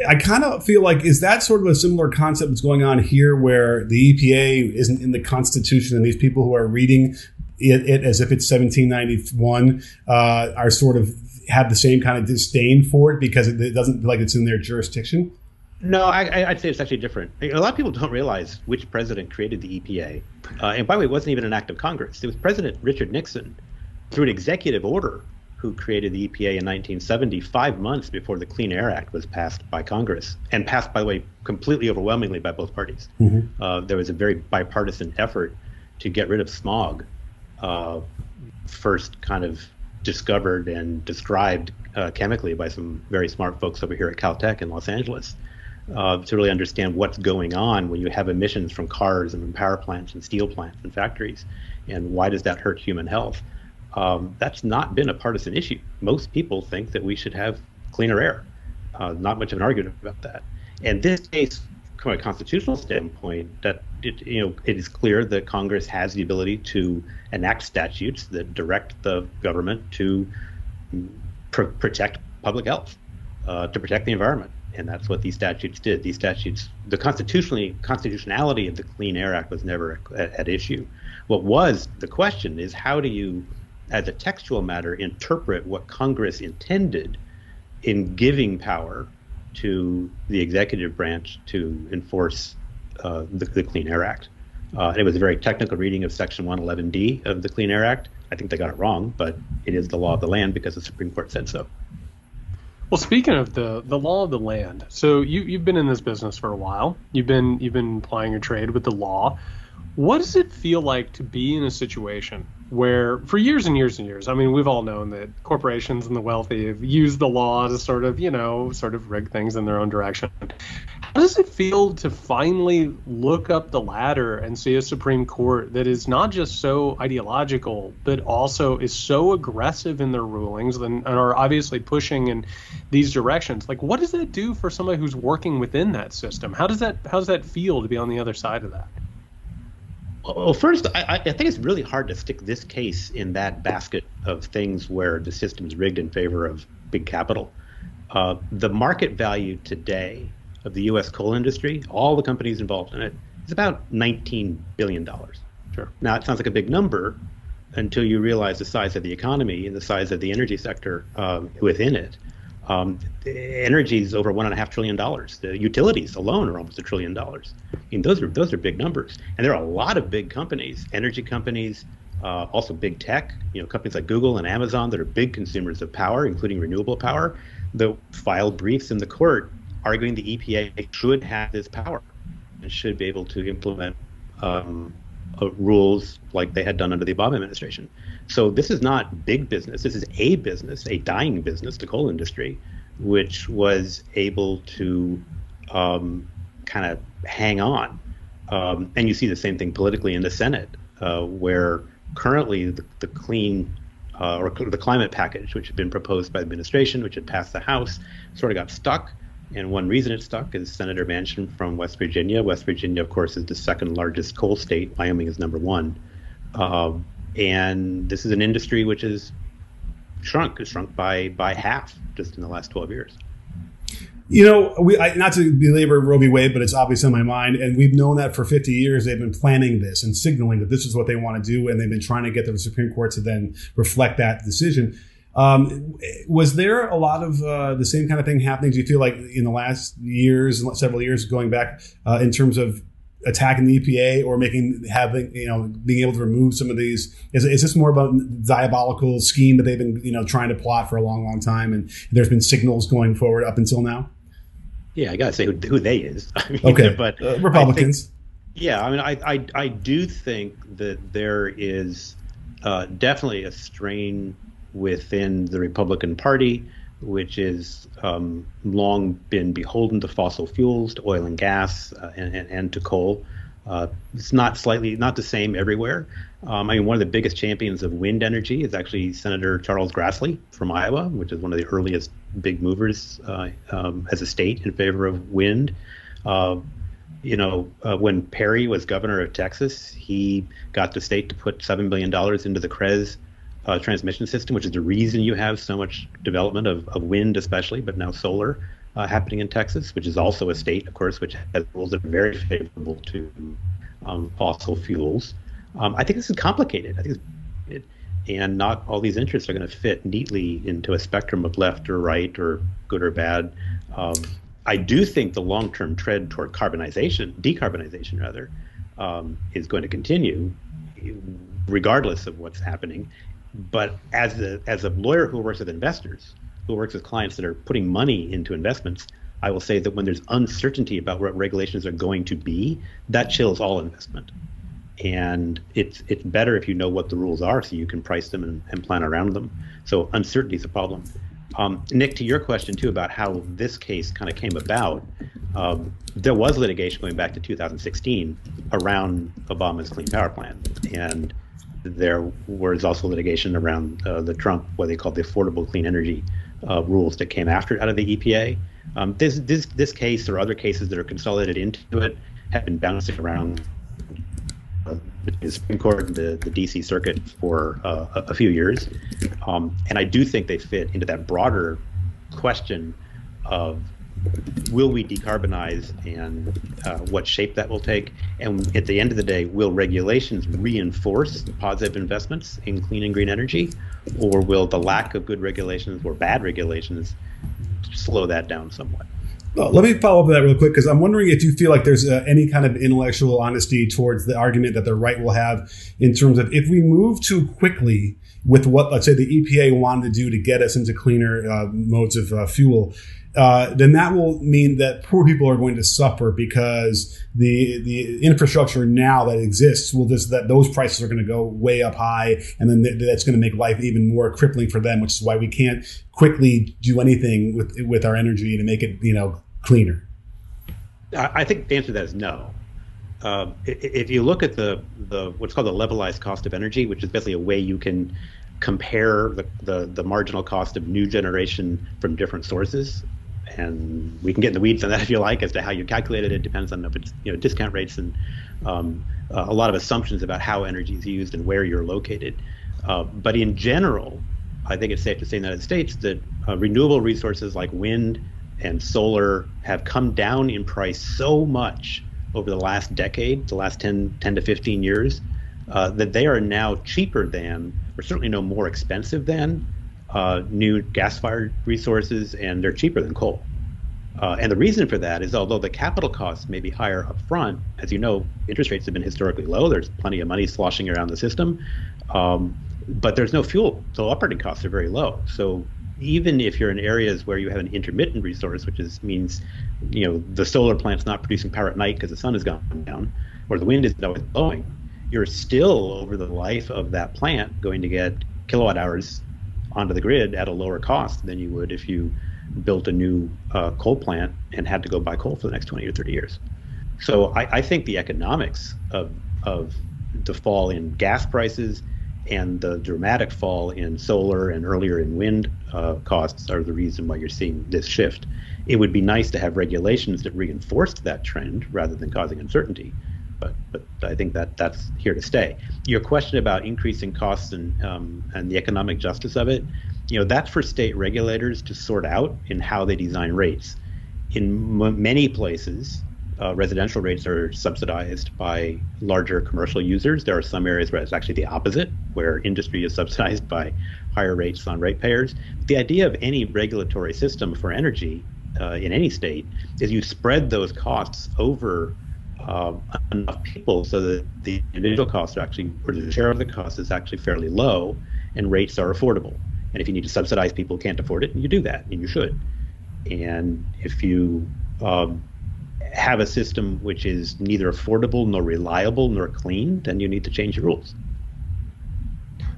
I kind of feel like is that sort of a similar concept that's going on here, where the EPA isn't in the Constitution, and these people who are reading it, it as if it's 1791 uh, are sort of have the same kind of disdain for it because it, it doesn't feel like it's in their jurisdiction. No, I, would say it's actually different. A lot of people don't realize which president created the EPA. Uh, and by the way, it wasn't even an act of Congress. It was President Richard Nixon, through an executive order, who created the EPA in 1970, five months before the Clean Air Act was passed by Congress, and passed, by the way, completely overwhelmingly by both parties. Mm-hmm. Uh, there was a very bipartisan effort to get rid of smog, uh, first kind of discovered and described uh, chemically by some very smart folks over here at Caltech in Los Angeles. Uh, to really understand what's going on when you have emissions from cars and from power plants and steel plants and factories, and why does that hurt human health? um, that's not been a partisan issue. Most people think that we should have cleaner air. Uh, not much of an argument about that. And this case, from a constitutional standpoint, that it, you know it is clear that Congress has the ability to enact statutes that direct the government to pr- protect public health, uh, to protect the environment, and that's what these statutes did. These statutes, the constitutionally constitutionality of the Clean Air Act was never at, at issue. What was the question is how do you as a textual matter, interpret what Congress intended in giving power to the executive branch to enforce uh, the, the, Clean Air Act. Uh, it was a very technical reading of Section 111D of the Clean Air Act. I think they got it wrong, but it is the law of the land because the Supreme Court said so. Well, speaking of the the law of the land, so you you've been in this business for a while. You've been you've been plying your trade with the law. What does it feel like to be in a situation where for years and years and years, I mean, we've all known that corporations and the wealthy have used the law to sort of, you know, sort of rig things in their own direction. How does it feel to finally look up the ladder and see a Supreme Court that is not just so ideological, but also is so aggressive in their rulings and, and are obviously pushing in these directions? Like, what does that do for somebody who's working within that system? How does that how does that feel to be on the other side of that? Well, first, I, I, think it's really hard to stick this case in that basket of things where the system is rigged in favor of big capital. Uh, the market value today of the U.S. coal industry, all the companies involved in it, is about $19 billion. Sure. Now, it sounds like a big number until you realize the size of the economy and the size of the energy sector um, within it. Um, energy is over one and a half trillion dollars. The utilities alone are almost a trillion dollars. I mean, those are those are big numbers, and there are a lot of big companies, energy companies, uh, also big tech. You know, companies like Google and Amazon that are big consumers of power, including renewable power, that filed briefs in the court arguing the EPA should have this power and should be able to implement um, uh, rules like they had done under the Obama administration. So this is not big business. This is a business, a dying business, the coal industry, which was able to um, kind of hang on. Um, and you see the same thing politically in the Senate, uh, where currently the, the clean uh, or the climate package, which had been proposed by the administration, which had passed the House, sort of got stuck And one reason it stuck is Senator Manchin from West Virginia. West Virginia, of course, is the second largest coal state. Wyoming is number one. Uh, and this is an industry which has shrunk, has shrunk by by half just in the last 12 years. You know, we I, not to belabor Roe v. Wade, but it's obviously in my mind, and we've known that for 50 years. They've been planning this and signaling that this is what they want to do, and they've been trying to get the Supreme Court to then reflect that decision. Um, was there a lot of uh, the same kind of thing happening? Do you feel like in the last years, several years, going back uh, in terms of attacking the EPA or making having you know being able to remove some of these? Is, is this more about diabolical scheme that they've been you know trying to plot for a long, long time, and there's been signals going forward up until now? Yeah, I gotta say who, who they is. [LAUGHS] I mean, okay, [LAUGHS] but uh, Republicans. Think, yeah, I mean, I, I I do think that there is uh, definitely a strain within the Republican Party, which is um, long been beholden to fossil fuels, to oil and gas, uh, and, and, and, to coal. Uh, it's not slightly not the same everywhere. Um, I mean, one of the biggest champions of wind energy is actually Senator Charles Grassley from Iowa, which is one of the earliest big movers uh, um, as a state in favor of wind. Uh, you know, uh, when Perry was governor of Texas, he got the state to put seven billion dollars into the CREZ uh, transmission system, which is the reason you have so much development of, of wind, especially, but now solar uh, happening in Texas, which is also a state, of course, which has rules that are very favorable to um, fossil fuels. Um, I think this is complicated. I think it, and not all these interests are going to fit neatly into a spectrum of left or right or good or bad. Um, I do think the long-term trend toward carbonization, decarbonization rather, um, is going to continue, regardless of what's happening. But as a as a lawyer who works with investors, who works with clients that are putting money into investments, I will say that when there's uncertainty about what regulations are going to be, that chills all investment. And it's it's better if you know what the rules are so you can price them and, and plan around them. So uncertainty is a problem. Um, Nick, to your question too about how this case kind of came about, um, there was litigation going back to 2016 around Obama's Clean Power Plan, and there was also litigation around uh, the Trump, what they called the Affordable Clean Energy uh, rules that came after out of the EPA. Um, this this this case or other cases that are consolidated into it have been bouncing around uh, the Supreme Court and the, the DC Circuit for uh, a, a, few years, um, and I do think they fit into that broader question of will we decarbonize and uh, what shape that will take? And at the end of the day, will regulations reinforce positive investments in clean and green energy, or will the lack of good regulations or bad regulations slow that down somewhat? Well, let me follow up with that real quick because I'm wondering if you feel like there's uh, any kind of intellectual honesty towards the argument that the right will have in terms of if we move too quickly with what, let's say, the EPA wanted to do to get us into cleaner uh, modes of uh, fuel, uh, then that will mean that poor people are going to suffer because the the infrastructure now that exists will just that those prices are going to go way up high, and then th- that's going to make life even more crippling for them. Which is why we can't quickly do anything with with our energy to make it you know cleaner. I think the answer to that is no. Uh, if you look at the the what's called the levelized cost of energy, which is basically a way you can compare the, the, the marginal cost of new generation from different sources and we can get in the weeds on that [LAUGHS] if you like as to how you calculate it. It depends on if it's you know discount rates and um, uh, a lot of assumptions about how energy is used and where you're located. Uh, but in general, I think it's safe to say in the United States that uh, renewable resources like wind and solar have come down in price so much over the last decade, the last 10, 10 to 15 years, uh, that they are now cheaper than, or certainly no more expensive than, uh, new gas-fired resources, and they're cheaper than coal. Uh, and the reason for that is, although the capital costs may be higher up front, as you know, interest rates have been historically low. There's plenty of money sloshing around the system, um, but there's no fuel, so operating costs are very low. So even if you're in areas where you have an intermittent resource, which is means, you know, the solar plant's not producing power at night because the sun has gone down, or the wind is always blowing, you're still over the life of that plant going to get kilowatt hours onto the grid at a lower cost than you would if you built a new uh, coal plant and had to go buy coal for the next 20 or 30 years. So I, I think the economics of, of the fall in gas prices and the dramatic fall in solar and earlier in wind uh, costs are the reason why you're seeing this shift. It would be nice to have regulations that reinforced that trend rather than causing uncertainty, but but I think that that's here to stay. Your question about increasing costs and um, and the economic justice of it, you know, that's for state regulators to sort out in how they design rates. In m- many places, uh, residential rates are subsidized by larger commercial users. There are some areas where it's actually the opposite, where industry is [LAUGHS] subsidized by higher rates on ratepayers. The idea of any regulatory system for energy uh, in any state is you spread those costs over uh, enough people so that the individual costs are actually, or the share of the cost is actually fairly low, and rates are affordable. And if you need to subsidize people who can't afford it, you do that, and you should. And if you um, have a system which is neither affordable nor reliable nor clean, then you need to change the rules.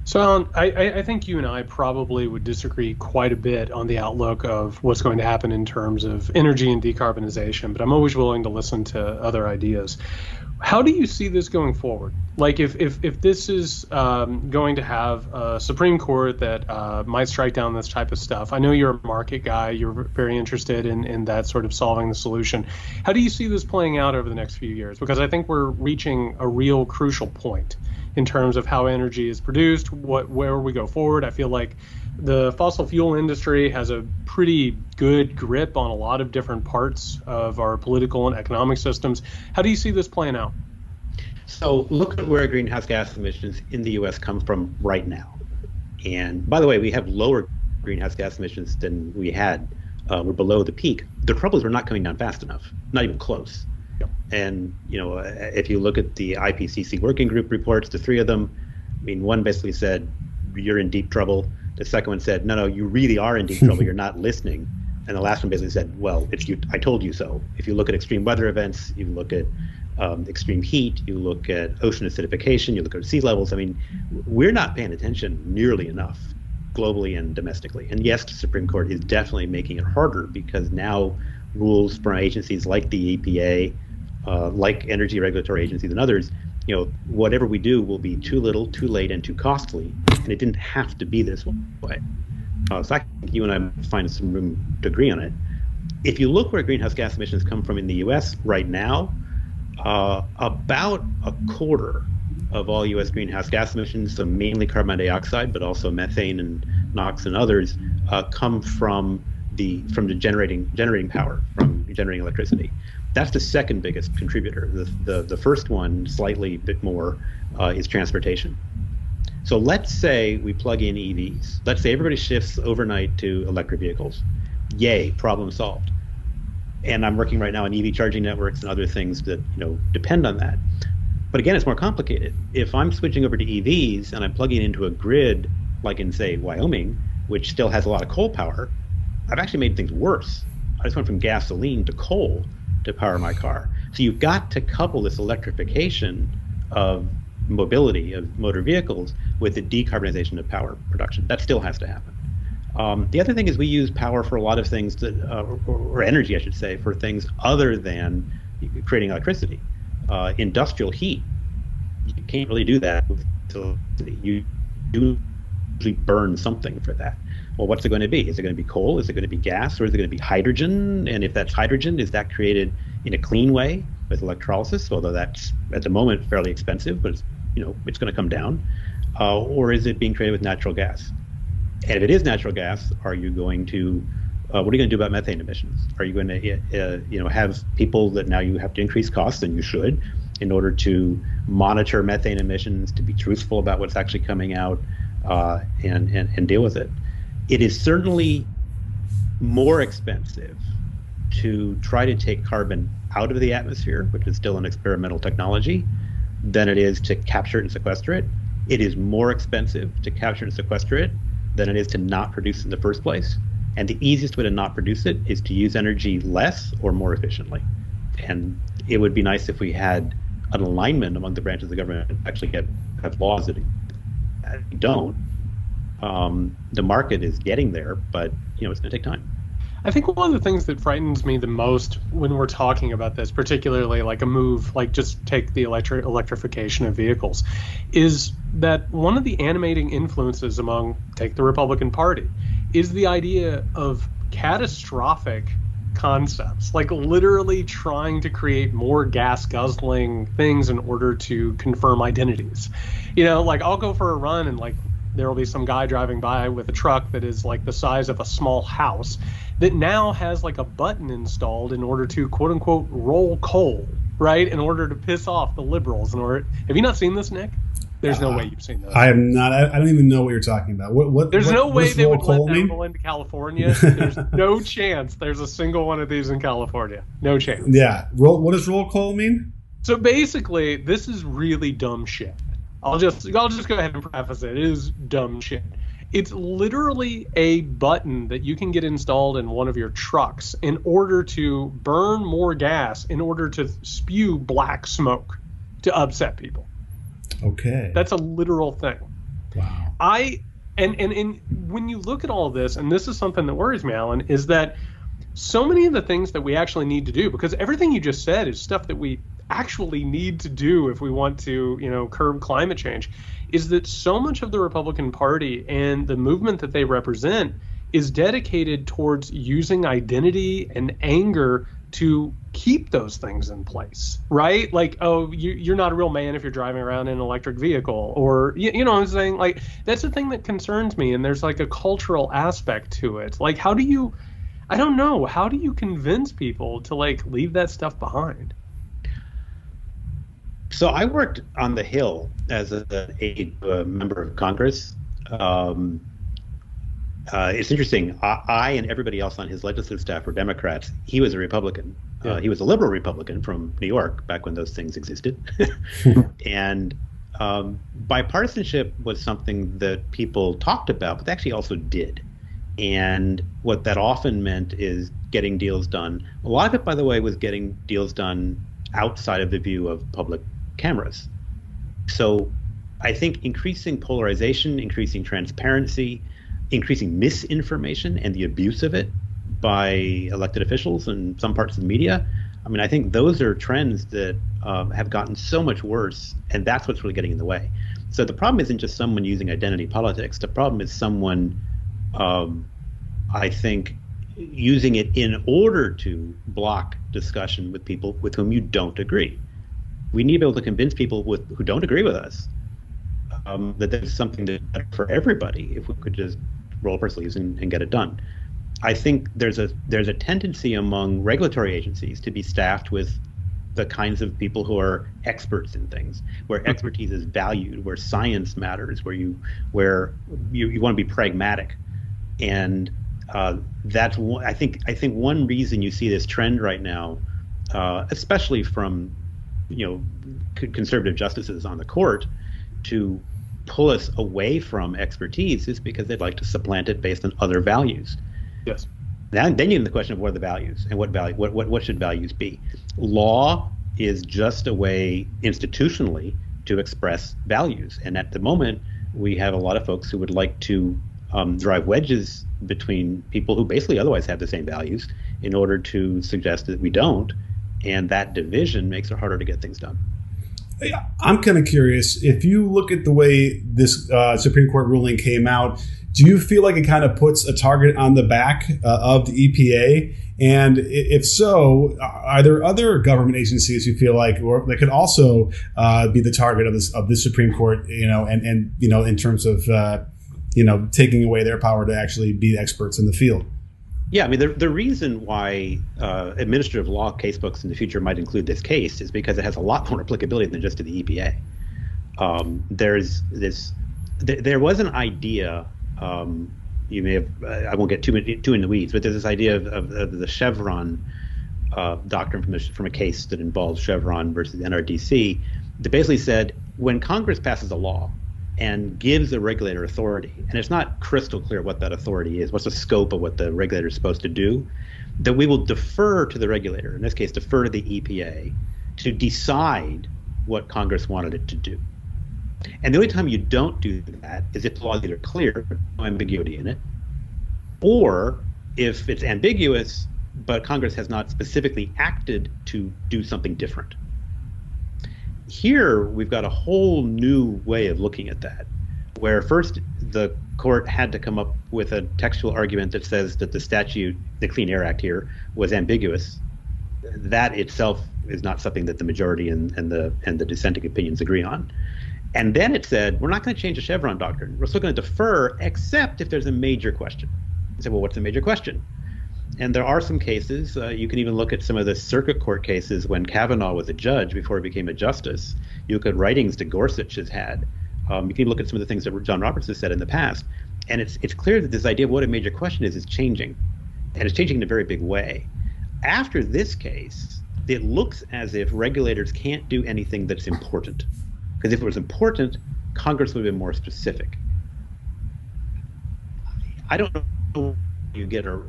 So, Allan, I, I, think you and I probably would disagree quite a bit on the outlook of what's going to happen in terms of energy and decarbonization, but I'm always willing to listen to other ideas. How do you see this going forward? Like, if if, if this is um, going to have a Supreme Court that uh, might strike down this type of stuff, I know you're a market guy. You're very interested in in that sort of solving the solution. How do you see this playing out over the next few years? Because I think we're reaching a real crucial point in terms of how energy is produced, what where we go forward. I feel like the fossil fuel industry has a pretty good grip on a lot of different parts of our political and economic systems. How do you see this playing out? So look at where greenhouse gas emissions in the U.S. come from right now. And by the way, we have lower greenhouse gas emissions than we had. Uh, we're below the peak. The trouble is we're not coming down fast enough, not even close. And you know, if you look at the IPCC working group reports, the three of them, I mean, one basically said you're in deep trouble. The second one said, no, no, you really are in deep trouble. [LAUGHS] You're not listening. And the last one basically said, well, it's you. I told you so. If you look at extreme weather events, you look at um, extreme heat, you look at ocean acidification, you look at sea levels. I mean, we're not paying attention nearly enough globally and domestically. And yes, the Supreme Court is definitely making it harder because now rules from agencies like the EPA, uh, like energy regulatory agencies and others, you know, whatever we do will be too little, too late, and too costly. And it didn't have to be this way. Uh, so I think you and I find some room to agree on it. If you look where greenhouse gas emissions come from in the U.S. right now, uh, about a quarter of all U.S. greenhouse gas emissions, so mainly carbon dioxide, but also methane and NOx and others, uh, come from the from the generating generating power from generating electricity. That's the second biggest contributor. The, the, the first one, slightly bit more, uh, is transportation. So let's say we plug in EVs. Let's say everybody shifts overnight to electric vehicles. Yay, problem solved. And I'm working right now on EV charging networks and other things that you know depend on that. But again, it's more complicated. If I'm switching over to EVs and I'm plugging into a grid, like in say Wyoming, which still has a lot of coal power, I've actually made things worse. I just went from gasoline to coal to power my car. So you've got to couple this electrification of mobility of motor vehicles with the decarbonization of power production. That still has to happen. Um, the other thing is we use power for a lot of things that, uh, or, or, energy, I should say, for things other than creating electricity. Uh, industrial heat, you can't really do that with electricity. You usually burn something for that well, what's it going to be? Is it going to be coal? Is it going to be gas? Or is it going to be hydrogen? And if that's hydrogen, is that created in a clean way with electrolysis? Although that's at the moment fairly expensive, but it's, you know it's going to come down. Uh, or is it being created with natural gas? And if it is natural gas, are you going to uh, what are you going to do about methane emissions? Are you going to uh, you know have people that now you have to increase costs, and you should, in order to monitor methane emissions, to be truthful about what's actually coming out, uh, and, and and deal with it it is certainly more expensive to try to take carbon out of the atmosphere, which is still an experimental technology, than it is to capture it and sequester it. It is more expensive to capture and sequester it than it is to not produce in the first place. And the easiest way to not produce it is to use energy less or more efficiently. And it would be nice if we had an alignment among the branches of the government actually get have laws that don't um, the market is getting there, but you know it's going to take time. I think one of the things that frightens me the most when we're talking about this, particularly like a move like just take the electric electrification of vehicles, is that one of the animating influences among take the Republican Party is the idea of catastrophic concepts, like literally trying to create more gas guzzling things in order to confirm identities. You know, like I'll go for a run and like there will be some guy driving by with a truck that is like the size of a small house that now has like a button installed in order to quote unquote roll coal, right? In order to piss off the liberals. In order, have you not seen this, Nick? There's no uh, way you've seen this. I am not. I, I, don't even know what you're talking about. What? what there's what, no way they would let roll into California. [LAUGHS] There's no chance. There's a single one of these in California. No chance. Yeah. Roll. What does roll call mean? So basically, this is really dumb shit. I'll just I'll just go ahead and preface it. It is dumb shit. It's literally a button that you can get installed in one of your trucks in order to burn more gas in order to spew black smoke to upset people. Okay. That's a literal thing. Wow. I and and and when you look at all this and this is something that worries me Allan is that so many of the things that we actually need to do because everything you just said is stuff that we actually need to do if we want to, you know, curb climate change, is that so much of the Republican Party and the movement that they represent is dedicated towards using identity and anger to keep those things in place, right? Like, oh, you, are not a real man if you're driving around in an electric vehicle, or you, you know, what I'm saying like that's the thing that concerns me. And there's like a cultural aspect to it. Like, how do you? I don't know. How do you convince people to like leave that stuff behind? So I worked on the Hill as a, a member of Congress. Um, uh, it's interesting. I, I, and everybody else on his legislative staff were Democrats. He was a Republican. Uh, yeah. Uh, he was a liberal Republican from New York back when those things existed. [LAUGHS] [LAUGHS] and um, bipartisanship was something that people talked about, but they actually also did. And what that often meant is getting deals done. A lot of it, by the way, was getting deals done outside of the view of public cameras. So I think increasing polarization, increasing transparency, increasing misinformation and the abuse of it by elected officials and some parts of the media. I mean, I think those are trends that um, have gotten so much worse, and that's what's really getting in the way. So the problem isn't just someone using identity politics. The problem is someone, um, I think, using it in order to block discussion with people with whom you don't agree we need to be able to convince people with who don't agree with us um, that there's something that for everybody if we could just roll up our sleeves and, and, get it done. I think there's a there's a tendency among regulatory agencies to be staffed with the kinds of people who are experts in things, where mm-hmm. expertise is valued, where science matters, where you where you, you want to be pragmatic, and uh, that's one, I think I think one reason you see this trend right now, uh, especially from you know conservative justices on the court to pull us away from expertise is because they'd like to supplant it based on other values. Yes. Then, then you the question of what are the values and what value what, what what should values be. Law is just a way institutionally to express values, and at the moment we have a lot of folks who would like to um, drive wedges between people who basically otherwise have the same values in order to suggest that we don't and that division makes it harder to get things done. I'm kind of curious if you look at the way this uh, Supreme Court ruling came out. Do you feel like it kind of puts a target on the back uh, of the EPA? And if so, are there other government agencies you feel like or that could also uh, be the target of this of Supreme Court? You know, and and you know, in terms of uh, you know taking away their power to actually be experts in the field. Yeah, I mean, the, the reason why uh, administrative law casebooks in the future might include this case is because it has a lot more applicability than just to the EPA. Um, there's this, th- there was an idea, um, you may have, I won't get too, too in the weeds, but there's this idea of, of, of the Chevron uh, doctrine from a, from a case that involves Chevron versus NRDC that basically said when Congress passes a law, and gives the regulator authority, and it's not crystal clear what that authority is, what's the scope of what the regulator is supposed to do, that we will defer to the regulator, in this case, defer to the EPA, to decide what Congress wanted it to do. And the only time you don't do that is if the law is either clear, no ambiguity in it, or if it's ambiguous, but Congress has not specifically acted to do something different. Here, we've got a whole new way of looking at that, where first the court had to come up with a textual argument that says that the statute, the Clean Air Act here, was ambiguous. That itself is not something that the majority and, and the and the dissenting opinions agree on. And then it said, we're not going to change the Chevron doctrine. We're still going to defer, except if there's a major question. I said, well, what's the major question? And there are some cases. Uh, you can even look at some of the circuit court cases when Kavanaugh was a judge before he became a justice. You look at writings that Gorsuch has had. Um, you can look at some of the things that John Roberts has said in the past, and it's it's clear that this idea of what a major question is is changing, and it's changing in a very big way. After this case, it looks as if regulators can't do anything that's important, because if it was important, Congress would have been more specific. I don't know you get or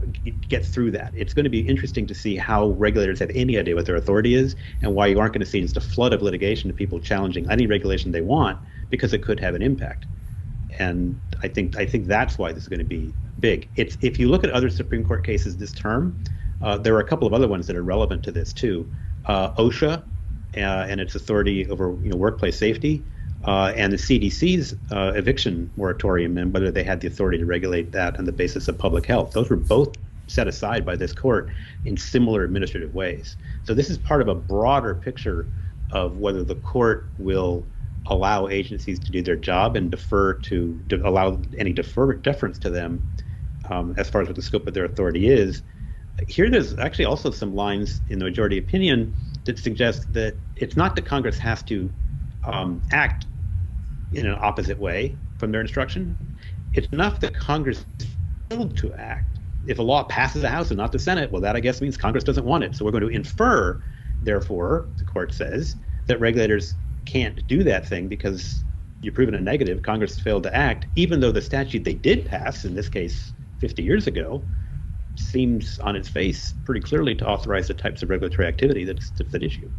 get through that. It's going to be interesting to see how regulators have any idea what their authority is, and why you aren't going to see just a flood of litigation of people challenging any regulation they want because it could have an impact. And I think I think that's why this is going to be big. It's if you look at other Supreme Court cases this term, uh, there are a couple of other ones that are relevant to this too. Uh, OSHA uh, and its authority over you know workplace safety uh, and the CDC's uh, eviction moratorium and whether they had the authority to regulate that on the basis of public health. Those were both set aside by this court in similar administrative ways. So this is part of a broader picture of whether the court will allow agencies to do their job and defer to, to allow any defer deference to them um, as far as what the scope of their authority is. Here, there's actually also some lines in the majority opinion that suggest that it's not that Congress has to um, act in an opposite way from their instruction. It's enough that Congress failed to act. If a law passes the House and not the Senate, well, that I guess means Congress doesn't want it. So we're going to infer, therefore, the court says, that regulators can't do that thing because you've proven a negative. Congress failed to act, even though the statute they did pass, in this case 50 years ago, seems on its face pretty clearly to authorize the types of regulatory activity that's, that's at issue.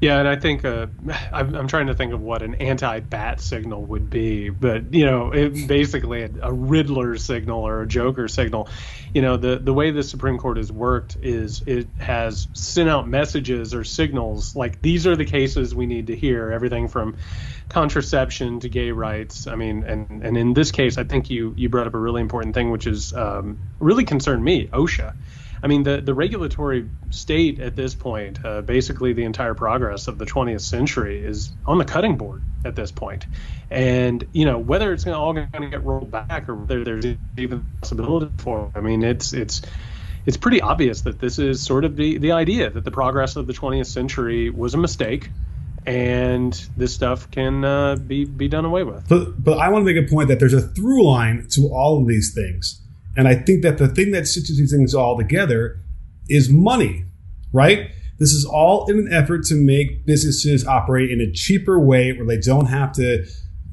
Yeah, and I think uh, I'm, I'm, trying to think of what an anti-bat signal would be, but you know, it, basically a, a, Riddler signal or a Joker signal. You know, the the way the Supreme Court has worked is it has sent out messages or signals like these are the cases we need to hear. Everything from contraception to gay rights. I mean, and and in this case, I think you you brought up a really important thing, which is um, really concerned me, OSHA. I mean, the, the regulatory state at this point, uh, basically the entire progress of the 20th century is on the cutting board at this point. And, you know, whether it's all going to get rolled back or whether there's even possibility for it, I mean, it's, it's, it's pretty obvious that this is sort of the, the idea that the progress of the 20th century was a mistake and this stuff can uh, be, be done away with. But, but I want to make a point that there's a through line to all of these things and I think that the thing that stitches these things all together is money, right? This is all in an effort to make businesses operate in a cheaper way where they don't have to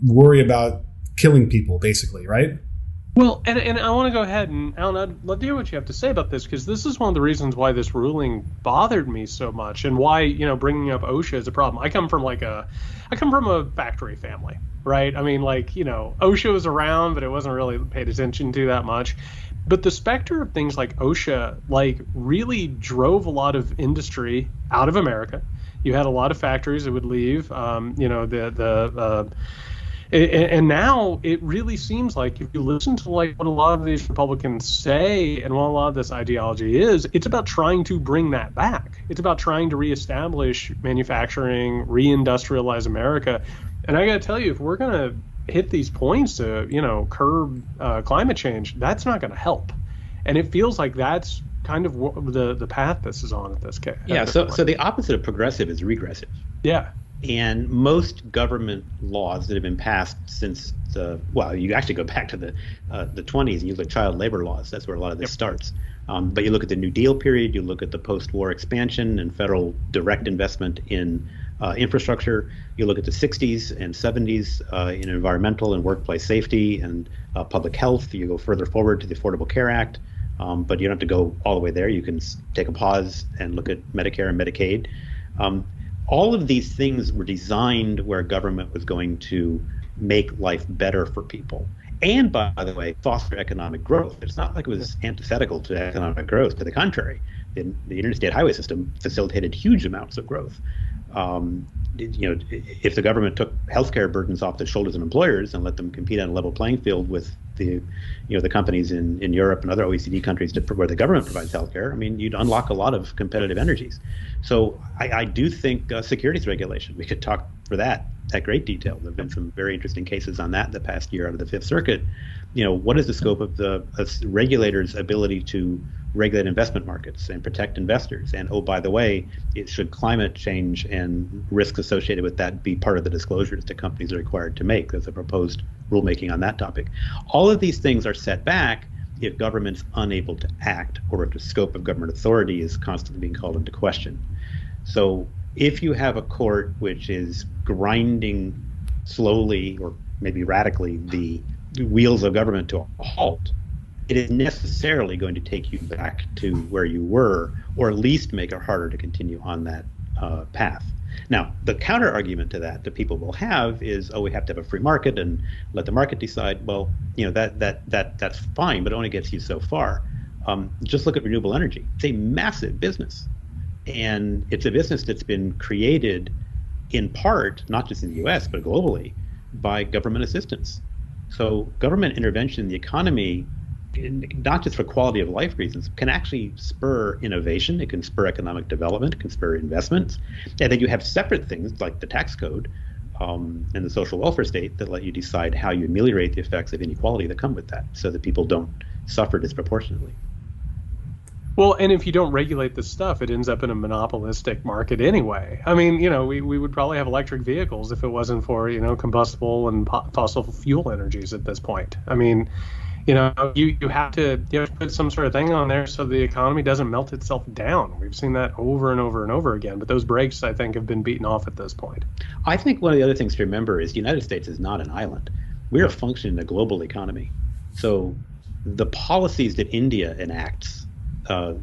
worry about killing people, basically, right? Well, and, and I want to go ahead and Allan, I'd love to hear what you have to say about this because this is one of the reasons why this ruling bothered me so much and why you know bringing up OSHA is a problem. I come from like a, I come from a factory family, right? I mean, like you know, OSHA was around, but it wasn't really paid attention to that much. But the specter of things like OSHA, like really drove a lot of industry out of America. You had a lot of factories that would leave. Um, you know, the the uh, and now it really seems like if you listen to like what a lot of these Republicans say and what a lot of this ideology is, it's about trying to bring that back. It's about trying to reestablish manufacturing, reindustrialize America. And I got to tell you, if we're gonna hit these points to you know curb uh, climate change, that's not going to help. And it feels like that's kind of the the path this is on at this case. Yeah. So so the opposite of progressive is regressive. Yeah. And most government laws that have been passed since the well, you actually go back to the uh, the 20s and you look at child labor laws. That's where a lot of this yep. starts. Um, but you look at the New Deal period, you look at the post-war expansion and federal direct investment in uh, infrastructure. You look at the 60s and 70s uh, in environmental and workplace safety and uh, public health. You go further forward to the Affordable Care Act, um, but you don't have to go all the way there. You can take a pause and look at Medicare and Medicaid. Um, all of these things were designed where government was going to make life better for people. and by the way, foster economic growth. It's not like it was antithetical to economic growth. To the contrary, the, the interstate highway system facilitated huge amounts of growth. Um, you know, if the government took healthcare burdens off the shoulders of employers and let them compete on a level playing field with the, you know, the companies in, in Europe and other OECD countries to, where the government provides healthcare, I mean, you'd unlock a lot of competitive energies. So I, I do think uh, securities regulation. We could talk for that at great detail. There have been some very interesting cases on that in the past year out of the Fifth Circuit. You know, what is the scope of the of regulators' ability to regulate investment markets and protect investors. And oh, by the way, it should climate change and risks associated with that be part of the disclosures that companies are required to make. There's a proposed rulemaking on that topic. All of these things are set back if government's unable to act or if the scope of government authority is constantly being called into question. So if you have a court which is grinding slowly or maybe radically the wheels of government to a halt, it is necessarily going to take you back to where you were, or at least make it harder to continue on that uh, path. Now, the counter argument to that that people will have is, oh, we have to have a free market and let the market decide. Well, you know that that that that's fine, but it only gets you so far. Um, just look at renewable energy; it's a massive business, and it's a business that's been created in part, not just in the U.S. but globally, by government assistance. So, government intervention in the economy not just for quality of life reasons, can actually spur innovation. It can spur economic development. It can spur investments. And then you have separate things like the tax code um, and the social welfare state that let you decide how you ameliorate the effects of inequality that come with that, so that people don't suffer disproportionately. Well, and if you don't regulate this stuff, it ends up in a monopolistic market anyway. I mean, you know, we, we would probably have electric vehicles if it wasn't for, you know, combustible and fossil fuel energies at this point. I mean, you know, you, you have to you have to put some sort of thing on there so the economy doesn't melt itself down. We've seen that over and over and over again. But those brakes, I think, have been beaten off at this point. I think one of the other things to remember is the United States is not an island. We are functioning in a global economy. So the policies that India enacts uh,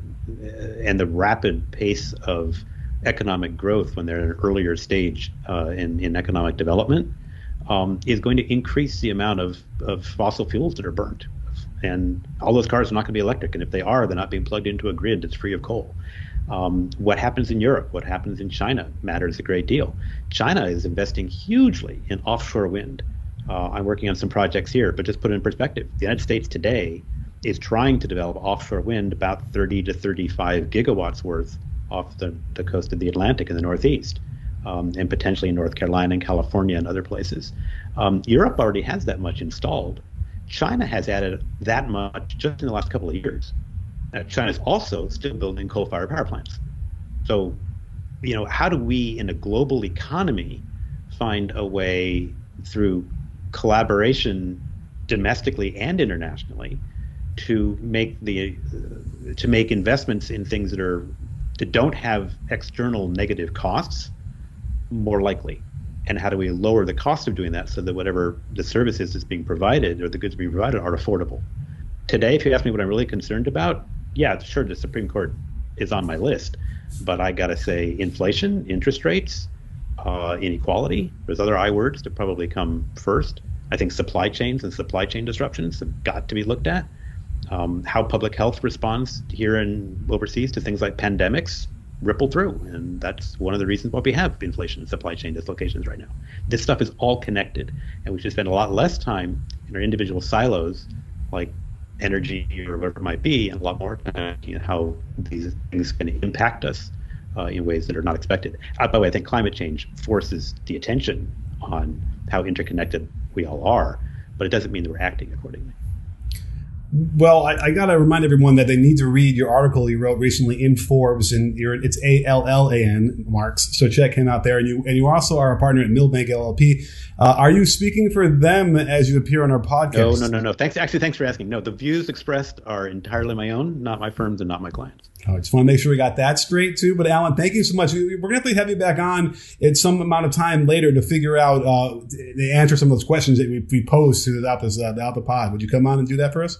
and the rapid pace of economic growth when they're at an earlier stage uh, in, in economic development um, is going to increase the amount of, of fossil fuels that are burnt. And all those cars are not going to be electric. And if they are, they're not being plugged into a grid that's free of coal. Um, what happens in Europe, what happens in China matters a great deal. China is investing hugely in offshore wind. Uh, I'm working on some projects here, but just put it in perspective. The United States today is trying to develop offshore wind about 30 to 35 gigawatts worth off the, the coast of the Atlantic in the Northeast um, and potentially in North Carolina and California and other places. Um, Europe already has that much installed. China has added that much just in the last couple of years. China is also still building coal-fired power plants. So, you know, how do we, in a global economy, find a way through collaboration domestically and internationally to make the uh, to make investments in things that are that don't have external negative costs more likely? And how do we lower the cost of doing that so that whatever the services is being provided or the goods being provided are affordable? Today, if you ask me what I'm really concerned about, yeah, sure, the Supreme Court is on my list, but I got to say, inflation, interest rates, uh, inequality. There's other I words that probably come first. I think supply chains and supply chain disruptions have got to be looked at. Um, how public health responds here and overseas to things like pandemics ripple through. And that's one of the reasons why we have inflation and supply chain dislocations right now. This stuff is all connected, and we should spend a lot less time in our individual silos, like energy or whatever it might be, and a lot more time you know, how these things can impact us uh, in ways that are not expected. Uh, by the way, I think climate change forces the attention on how interconnected we all are, but it doesn't mean that we're acting accordingly. Well, I, I got to remind everyone that they need to read your article you wrote recently in Forbes, and it's A L L A N Marks. So check him out there. And you and you also are a partner at Milbank LLP. Uh, are you speaking for them as you appear on our podcast? No, no, no, no. Thanks. Actually, thanks for asking. No, the views expressed are entirely my own, not my firm's and not my clients. Oh, I just want to make sure we got that straight too. But Allan, thank you so much. We're going to have to have you back on at some amount of time later to figure out uh, to answer some of those questions that we, we posed throughout this uh, throughout the pod. Would you come on and do that for us?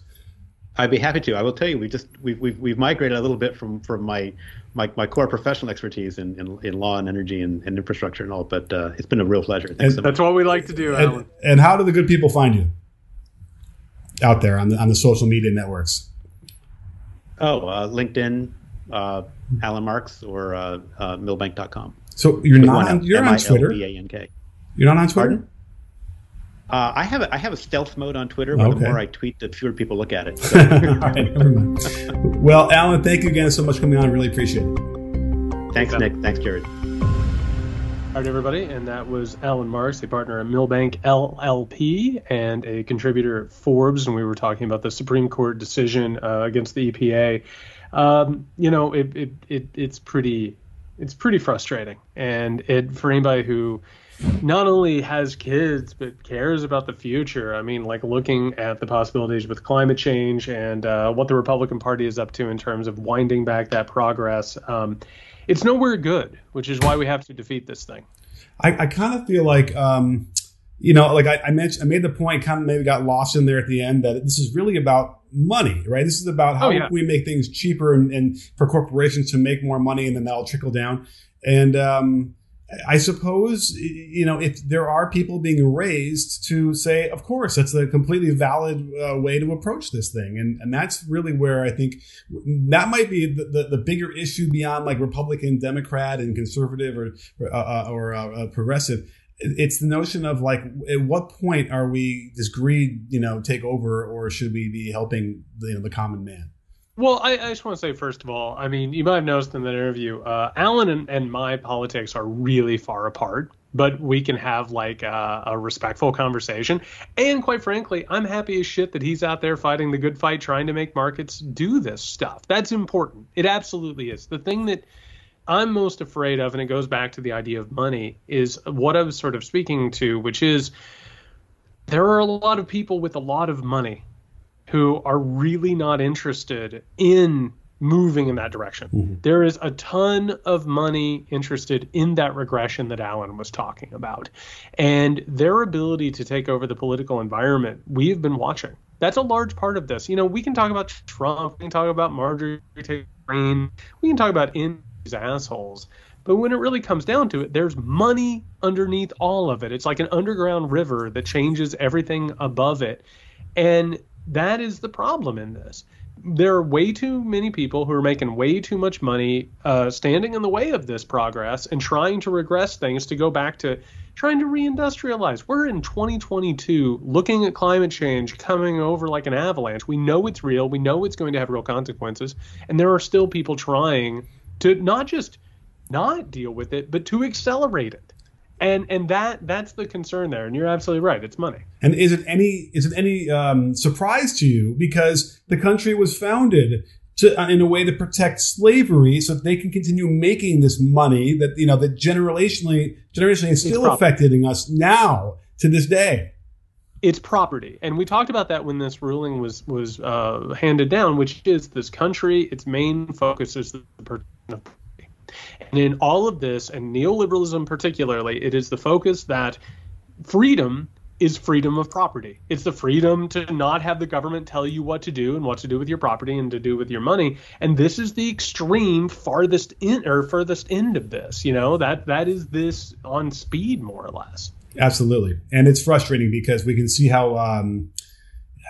I'd be happy to. I will tell you, we just we've we've, we've migrated a little bit from from my my, my core professional expertise in, in, in law and energy and, and, infrastructure and all, but uh, it's been a real pleasure. Thanks so that's what we like to do, and, and, how do the good people find you? out there on the on the social media networks? Oh, uh, LinkedIn, uh, Allan Marks, or uh, uh, Milbank.com. So you're not on, you're on Twitter. You're not on Twitter. Pardon? Uh, I have a, I have a stealth mode on Twitter, but Okay. the more I tweet, the fewer people look at it. [LAUGHS] So, [LAUGHS] All right, never mind. Well, Allan, thank you again so much for coming on. Really appreciate it. thanks, Nick. Thanks, Jared. All right, everybody, and that was Allan Marks, a partner at Milbank LLP and a contributor at Forbes, and we were talking about the Supreme Court decision uh, against the EPA. Um, you know, it, it, it it's pretty it's pretty frustrating, and it for anybody who not only has kids but cares about the future. I mean, like looking at the possibilities with climate change and uh, what the Republican Party is up to in terms of winding back that progress. Um, it's nowhere good, which is why we have to defeat this thing. I, I kind of feel like, um, you know, like I, I mentioned, I made the point, kind of maybe got lost in there at the end that this is really about money, right? This is about how Oh, yeah. we make things cheaper and, and for corporations to make more money and then that'll trickle down. And um, I suppose, you know, if there are people being raised to say, of course, that's a completely valid uh, way to approach this thing. And, and that's really where I think that might be the, the, the bigger issue beyond like Republican, Democrat, and conservative or, or, uh, or uh, progressive it's the notion of like at what point are we does greed you know take over or should we be helping you know the common man Well, I, I just want to say, first of all, I mean, you might have noticed in that interview, uh, Allan and, and my politics are really far apart, but we can have like uh, a respectful conversation. And quite frankly, I'm happy as shit that he's out there fighting the good fight, trying to make markets do this stuff. That's important. It absolutely is. The thing that I'm most afraid of, and it goes back to the idea of money, is what I was sort of speaking to, which is there are a lot of people with a lot of money who are really not interested in moving in that direction. Mm-hmm. There is a ton of money interested in that regression that Allan was talking about. And their ability to take over the political environment, we have been watching. That's a large part of this. You know, we can talk about Trump, we can talk about Marjorie Taylor Greene, we can talk about in these assholes. But when it really comes down to it, there's money underneath all of it. It's like an underground river that changes everything above it. And that is the problem in this. There are way too many people who are making way too much money, uh, standing in the way of this progress and trying to regress things to go back to trying to reindustrialize. We're in 2022 looking at climate change coming over like an avalanche. We know it's real, we know it's going to have real consequences, and there are still people trying to not just not deal with it, but to accelerate it. And and that that's the concern there. And you're absolutely right. It's money. and is it any is it any um, surprise to you because the country was founded to, uh, in a way to protect slavery so that they can continue making this money that you know that generationally generationally is still affecting us now to this day it's property and we talked about that when this ruling was was uh, handed down which is this country its main focus is the protection of and in all of this and neoliberalism particularly it is the focus that freedom is freedom of property. It's the freedom to not have the government tell you what to do and what to do with your property and to do with your money. And this is the extreme farthest in or furthest end of this you know? That that is this on speed more or less. Absolutely, and it's frustrating because we can see how um,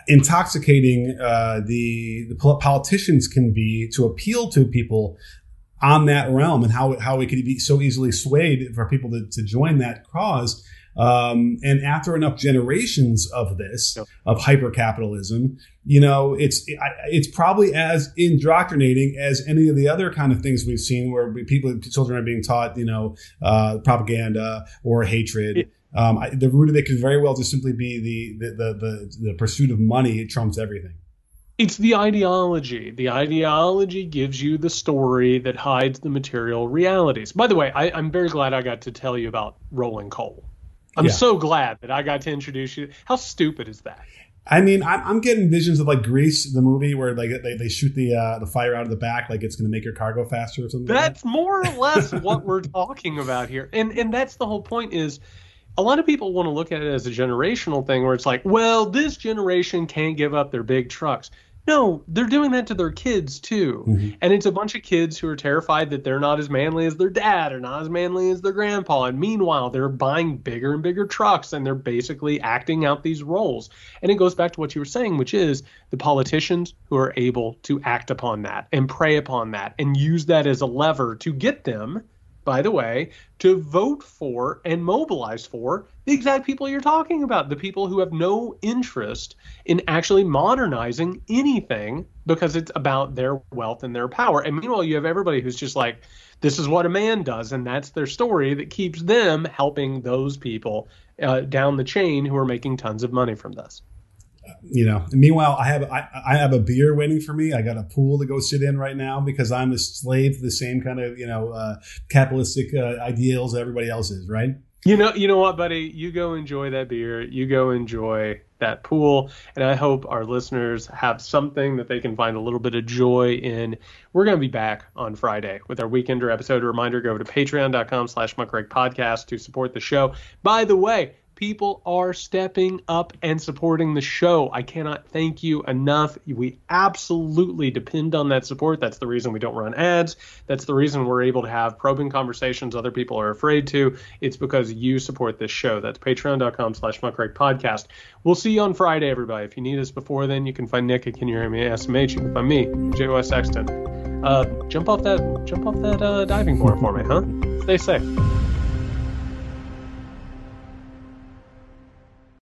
intoxicating uh, the the politicians can be to appeal to people on that realm, and how how it can be so easily swayed for people to, to join that cause. Um, and after enough generations of this Yep. of hyper capitalism, you know, it's it's probably as indoctrinating as any of the other kind of things we've seen, where people children are being taught, you know, uh, propaganda or hatred. It- um, I, the root of it could very well just simply be the the, the the the pursuit of money it trumps everything. It's the ideology. The ideology gives you the story that hides the material realities. By the way, I, I'm very glad I got to tell you about rolling coal. I'm Yeah. so glad that I got to introduce you. How stupid is that? I mean, I'm, I'm getting visions of like Grease, the movie where like they, they shoot the uh, the fire out of the back, like it's going to make your car go faster or something. like that. That's more or less [LAUGHS] what we're talking about here. And and that's the whole point is a lot of people want to look at it as a generational thing where it's like, well, this generation can't give up their big trucks. No, they're doing that to their kids too. Mm-hmm. And it's a bunch of kids who are terrified that they're not as manly as their dad or not as manly as their grandpa. And meanwhile, they're buying bigger and bigger trucks and they're basically acting out these roles. And it goes back to what you were saying, which is the politicians who are able to act upon that and prey upon that and use that as a lever to get them by the way, to vote for and mobilize for the exact people you're talking about, the people who have no interest in actually modernizing anything because it's about their wealth and their power. And meanwhile, you have everybody who's just like, this is what a man does, and that's their story that keeps them helping those people uh, down the chain who are making tons of money from this you know meanwhile i have I, I have a beer waiting for me. I got a pool to go sit in right now because i'm a slave to the same kind of you know uh, capitalistic uh, ideals everybody else is right? You know you know what buddy? You go enjoy that beer. You go enjoy that pool. And i hope our listeners have something that they can find a little bit of joy in. We're going to be back on friday with our weekender episode a reminder. Go over to patreon.com slash podcast to support the show. By the way people are stepping up and supporting the show. I cannot thank you enough. We absolutely depend on that support. That's the reason we don't run ads. That's the reason we're able to have probing conversations other people are afraid to. It's because you support this show. That's patreon.com slash podcast. We'll see you on Friday, everybody. If you need us before then, you can find Nick at Can You Hear Me SMH. You can find me, J.O.S. Sexton. Uh, jump off that jump off that uh, diving board for me, huh? Stay safe.